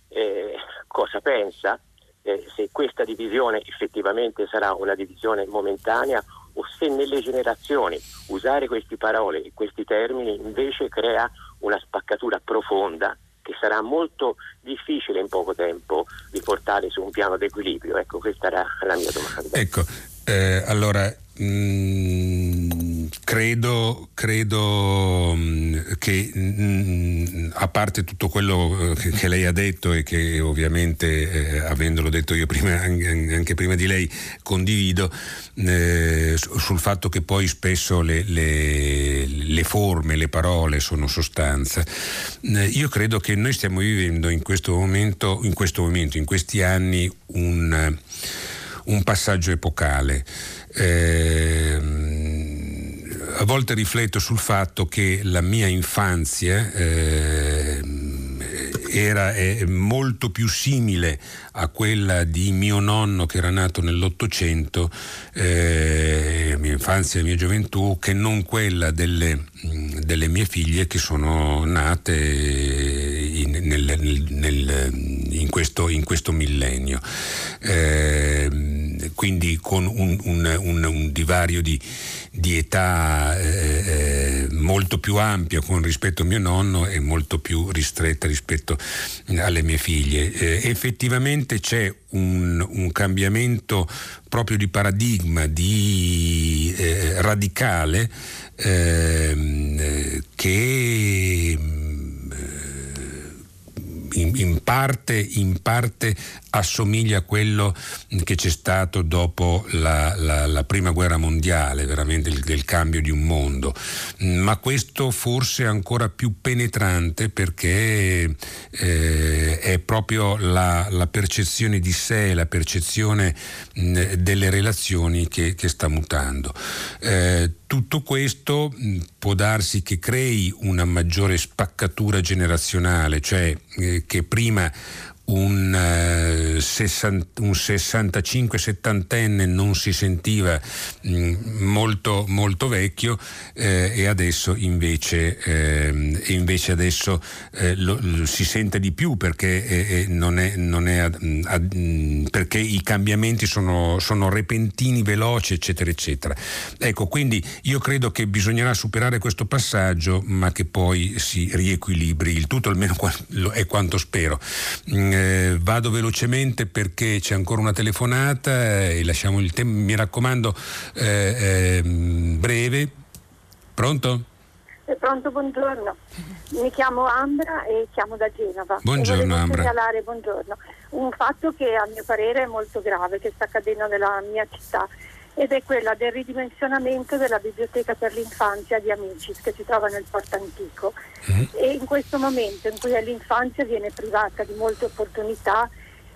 eh, cosa pensa, eh, se questa divisione effettivamente sarà una divisione momentanea o se nelle generazioni usare queste parole e questi termini invece crea una spaccatura profonda che sarà molto difficile in poco tempo di portare su un piano d'equilibrio. Ecco, questa era la mia domanda. Ecco, eh, allora mh, mm, credo, credo mm, che mm, a parte tutto quello eh, che, lei ha detto e che ovviamente eh, avendolo detto io prima, anche, anche, prima di lei condivido eh, sul fatto che poi spesso le, le, le forme, le parole sono sostanza. Eh, io credo che noi stiamo vivendo in questo momento, in, questo momento, in questi anni un un passaggio epocale. Eh, a volte rifletto sul fatto che la mia infanzia eh, era molto più simile a quella di mio nonno che era nato nell'Ottocento, eh, mia infanzia e mia gioventù, che non quella delle, delle mie figlie che sono nate in, nel, nel, in, questo, in questo, millennio. Eh, quindi con un, un, un, un divario di di età eh, eh, molto più ampia con rispetto a mio nonno e molto più ristretta rispetto alle mie figlie. Eh, effettivamente c'è un, un, cambiamento proprio di paradigma, di eh, radicale ehm, eh, che in, in, parte, in, parte, assomiglia a quello che c'è stato dopo la, la, la prima guerra mondiale, veramente il, il, cambio di un mondo, ma questo forse è ancora più penetrante perché eh, è proprio la, la, percezione di sé, la percezione mh, delle relazioni che, che sta mutando. Eh, tutto questo può darsi che crei una maggiore spaccatura generazionale, cioè eh, che prima un, uh, un 65-70enne non si sentiva mh, mm, molto, molto, vecchio eh, e adesso invece, eh, invece adesso, eh, lo, lo, si sente di più perché, eh, eh, non è, non è ad, ad, mm, perché i cambiamenti sono, sono, repentini, veloci, eccetera, eccetera. Ecco, quindi io credo che bisognerà superare questo passaggio, ma che poi si riequilibri il tutto, almeno è quanto spero. Mm, eh, vado velocemente perché c'è ancora una telefonata e lasciamo il tempo, mi raccomando, eh, eh, breve. Pronto? pronto, buongiorno. Mi chiamo Ambra e chiamo da Genova. Buongiorno Ambra. segnalare buongiorno, un fatto che a mio parere è molto grave che sta accadendo nella mia città ed è quella del ridimensionamento della biblioteca per l'infanzia di Amicis che si trova nel Porto Antico mm. e in questo momento in cui l'infanzia viene privata di molte opportunità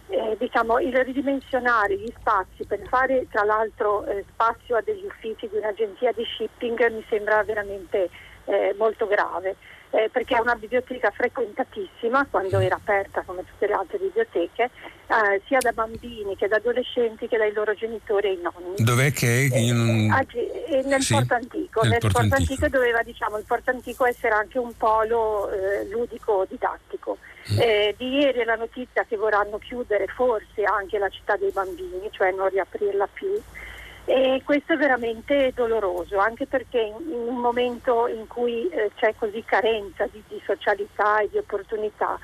eh, diciamo, il ridimensionare gli spazi per fare tra l'altro eh, spazio a degli uffici di un'agenzia di shipping mi sembra veramente eh, molto grave. Eh, perché è una biblioteca frequentatissima quando era aperta come tutte le altre biblioteche, eh, sia da bambini che da adolescenti che dai loro genitori e i nonni. Dov'è che è? In... Eh, nel sì, Porto Antico. Nel, nel Porto, Porto Antico. Doveva diciamo, il Porto Antico essere anche un polo ludico didattico. Mm. Eh, di ieri è la notizia che vorranno chiudere forse anche la città dei bambini, cioè non riaprirla più. E questo è veramente doloroso, anche perché in, un momento in cui eh, c'è così carenza di, di, socialità e di opportunità,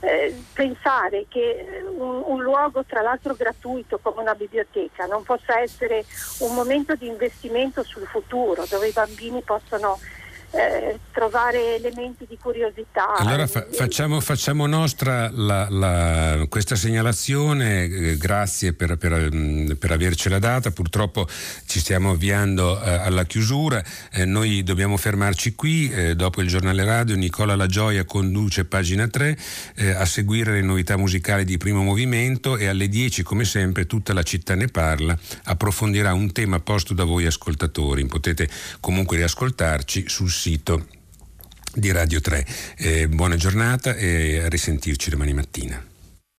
eh, pensare che eh, un, un, luogo tra l'altro gratuito come una biblioteca non possa essere un momento di investimento sul futuro, dove i bambini possono eh, trovare elementi di curiosità. Allora fa- facciamo, facciamo, nostra la, la, questa segnalazione, eh, grazie per, per, mm, per, avercela data, purtroppo ci stiamo avviando eh, alla chiusura, eh, noi dobbiamo fermarci qui, eh, dopo il giornale radio. Nicola La Gioia conduce pagina 3 eh, a seguire le novità musicali di primo movimento e alle 10 come sempre tutta la città ne parla, approfondirà un tema posto da voi ascoltatori, potete comunque riascoltarci sul sito di Radio 3. Eh, buona giornata e a risentirci domani mattina.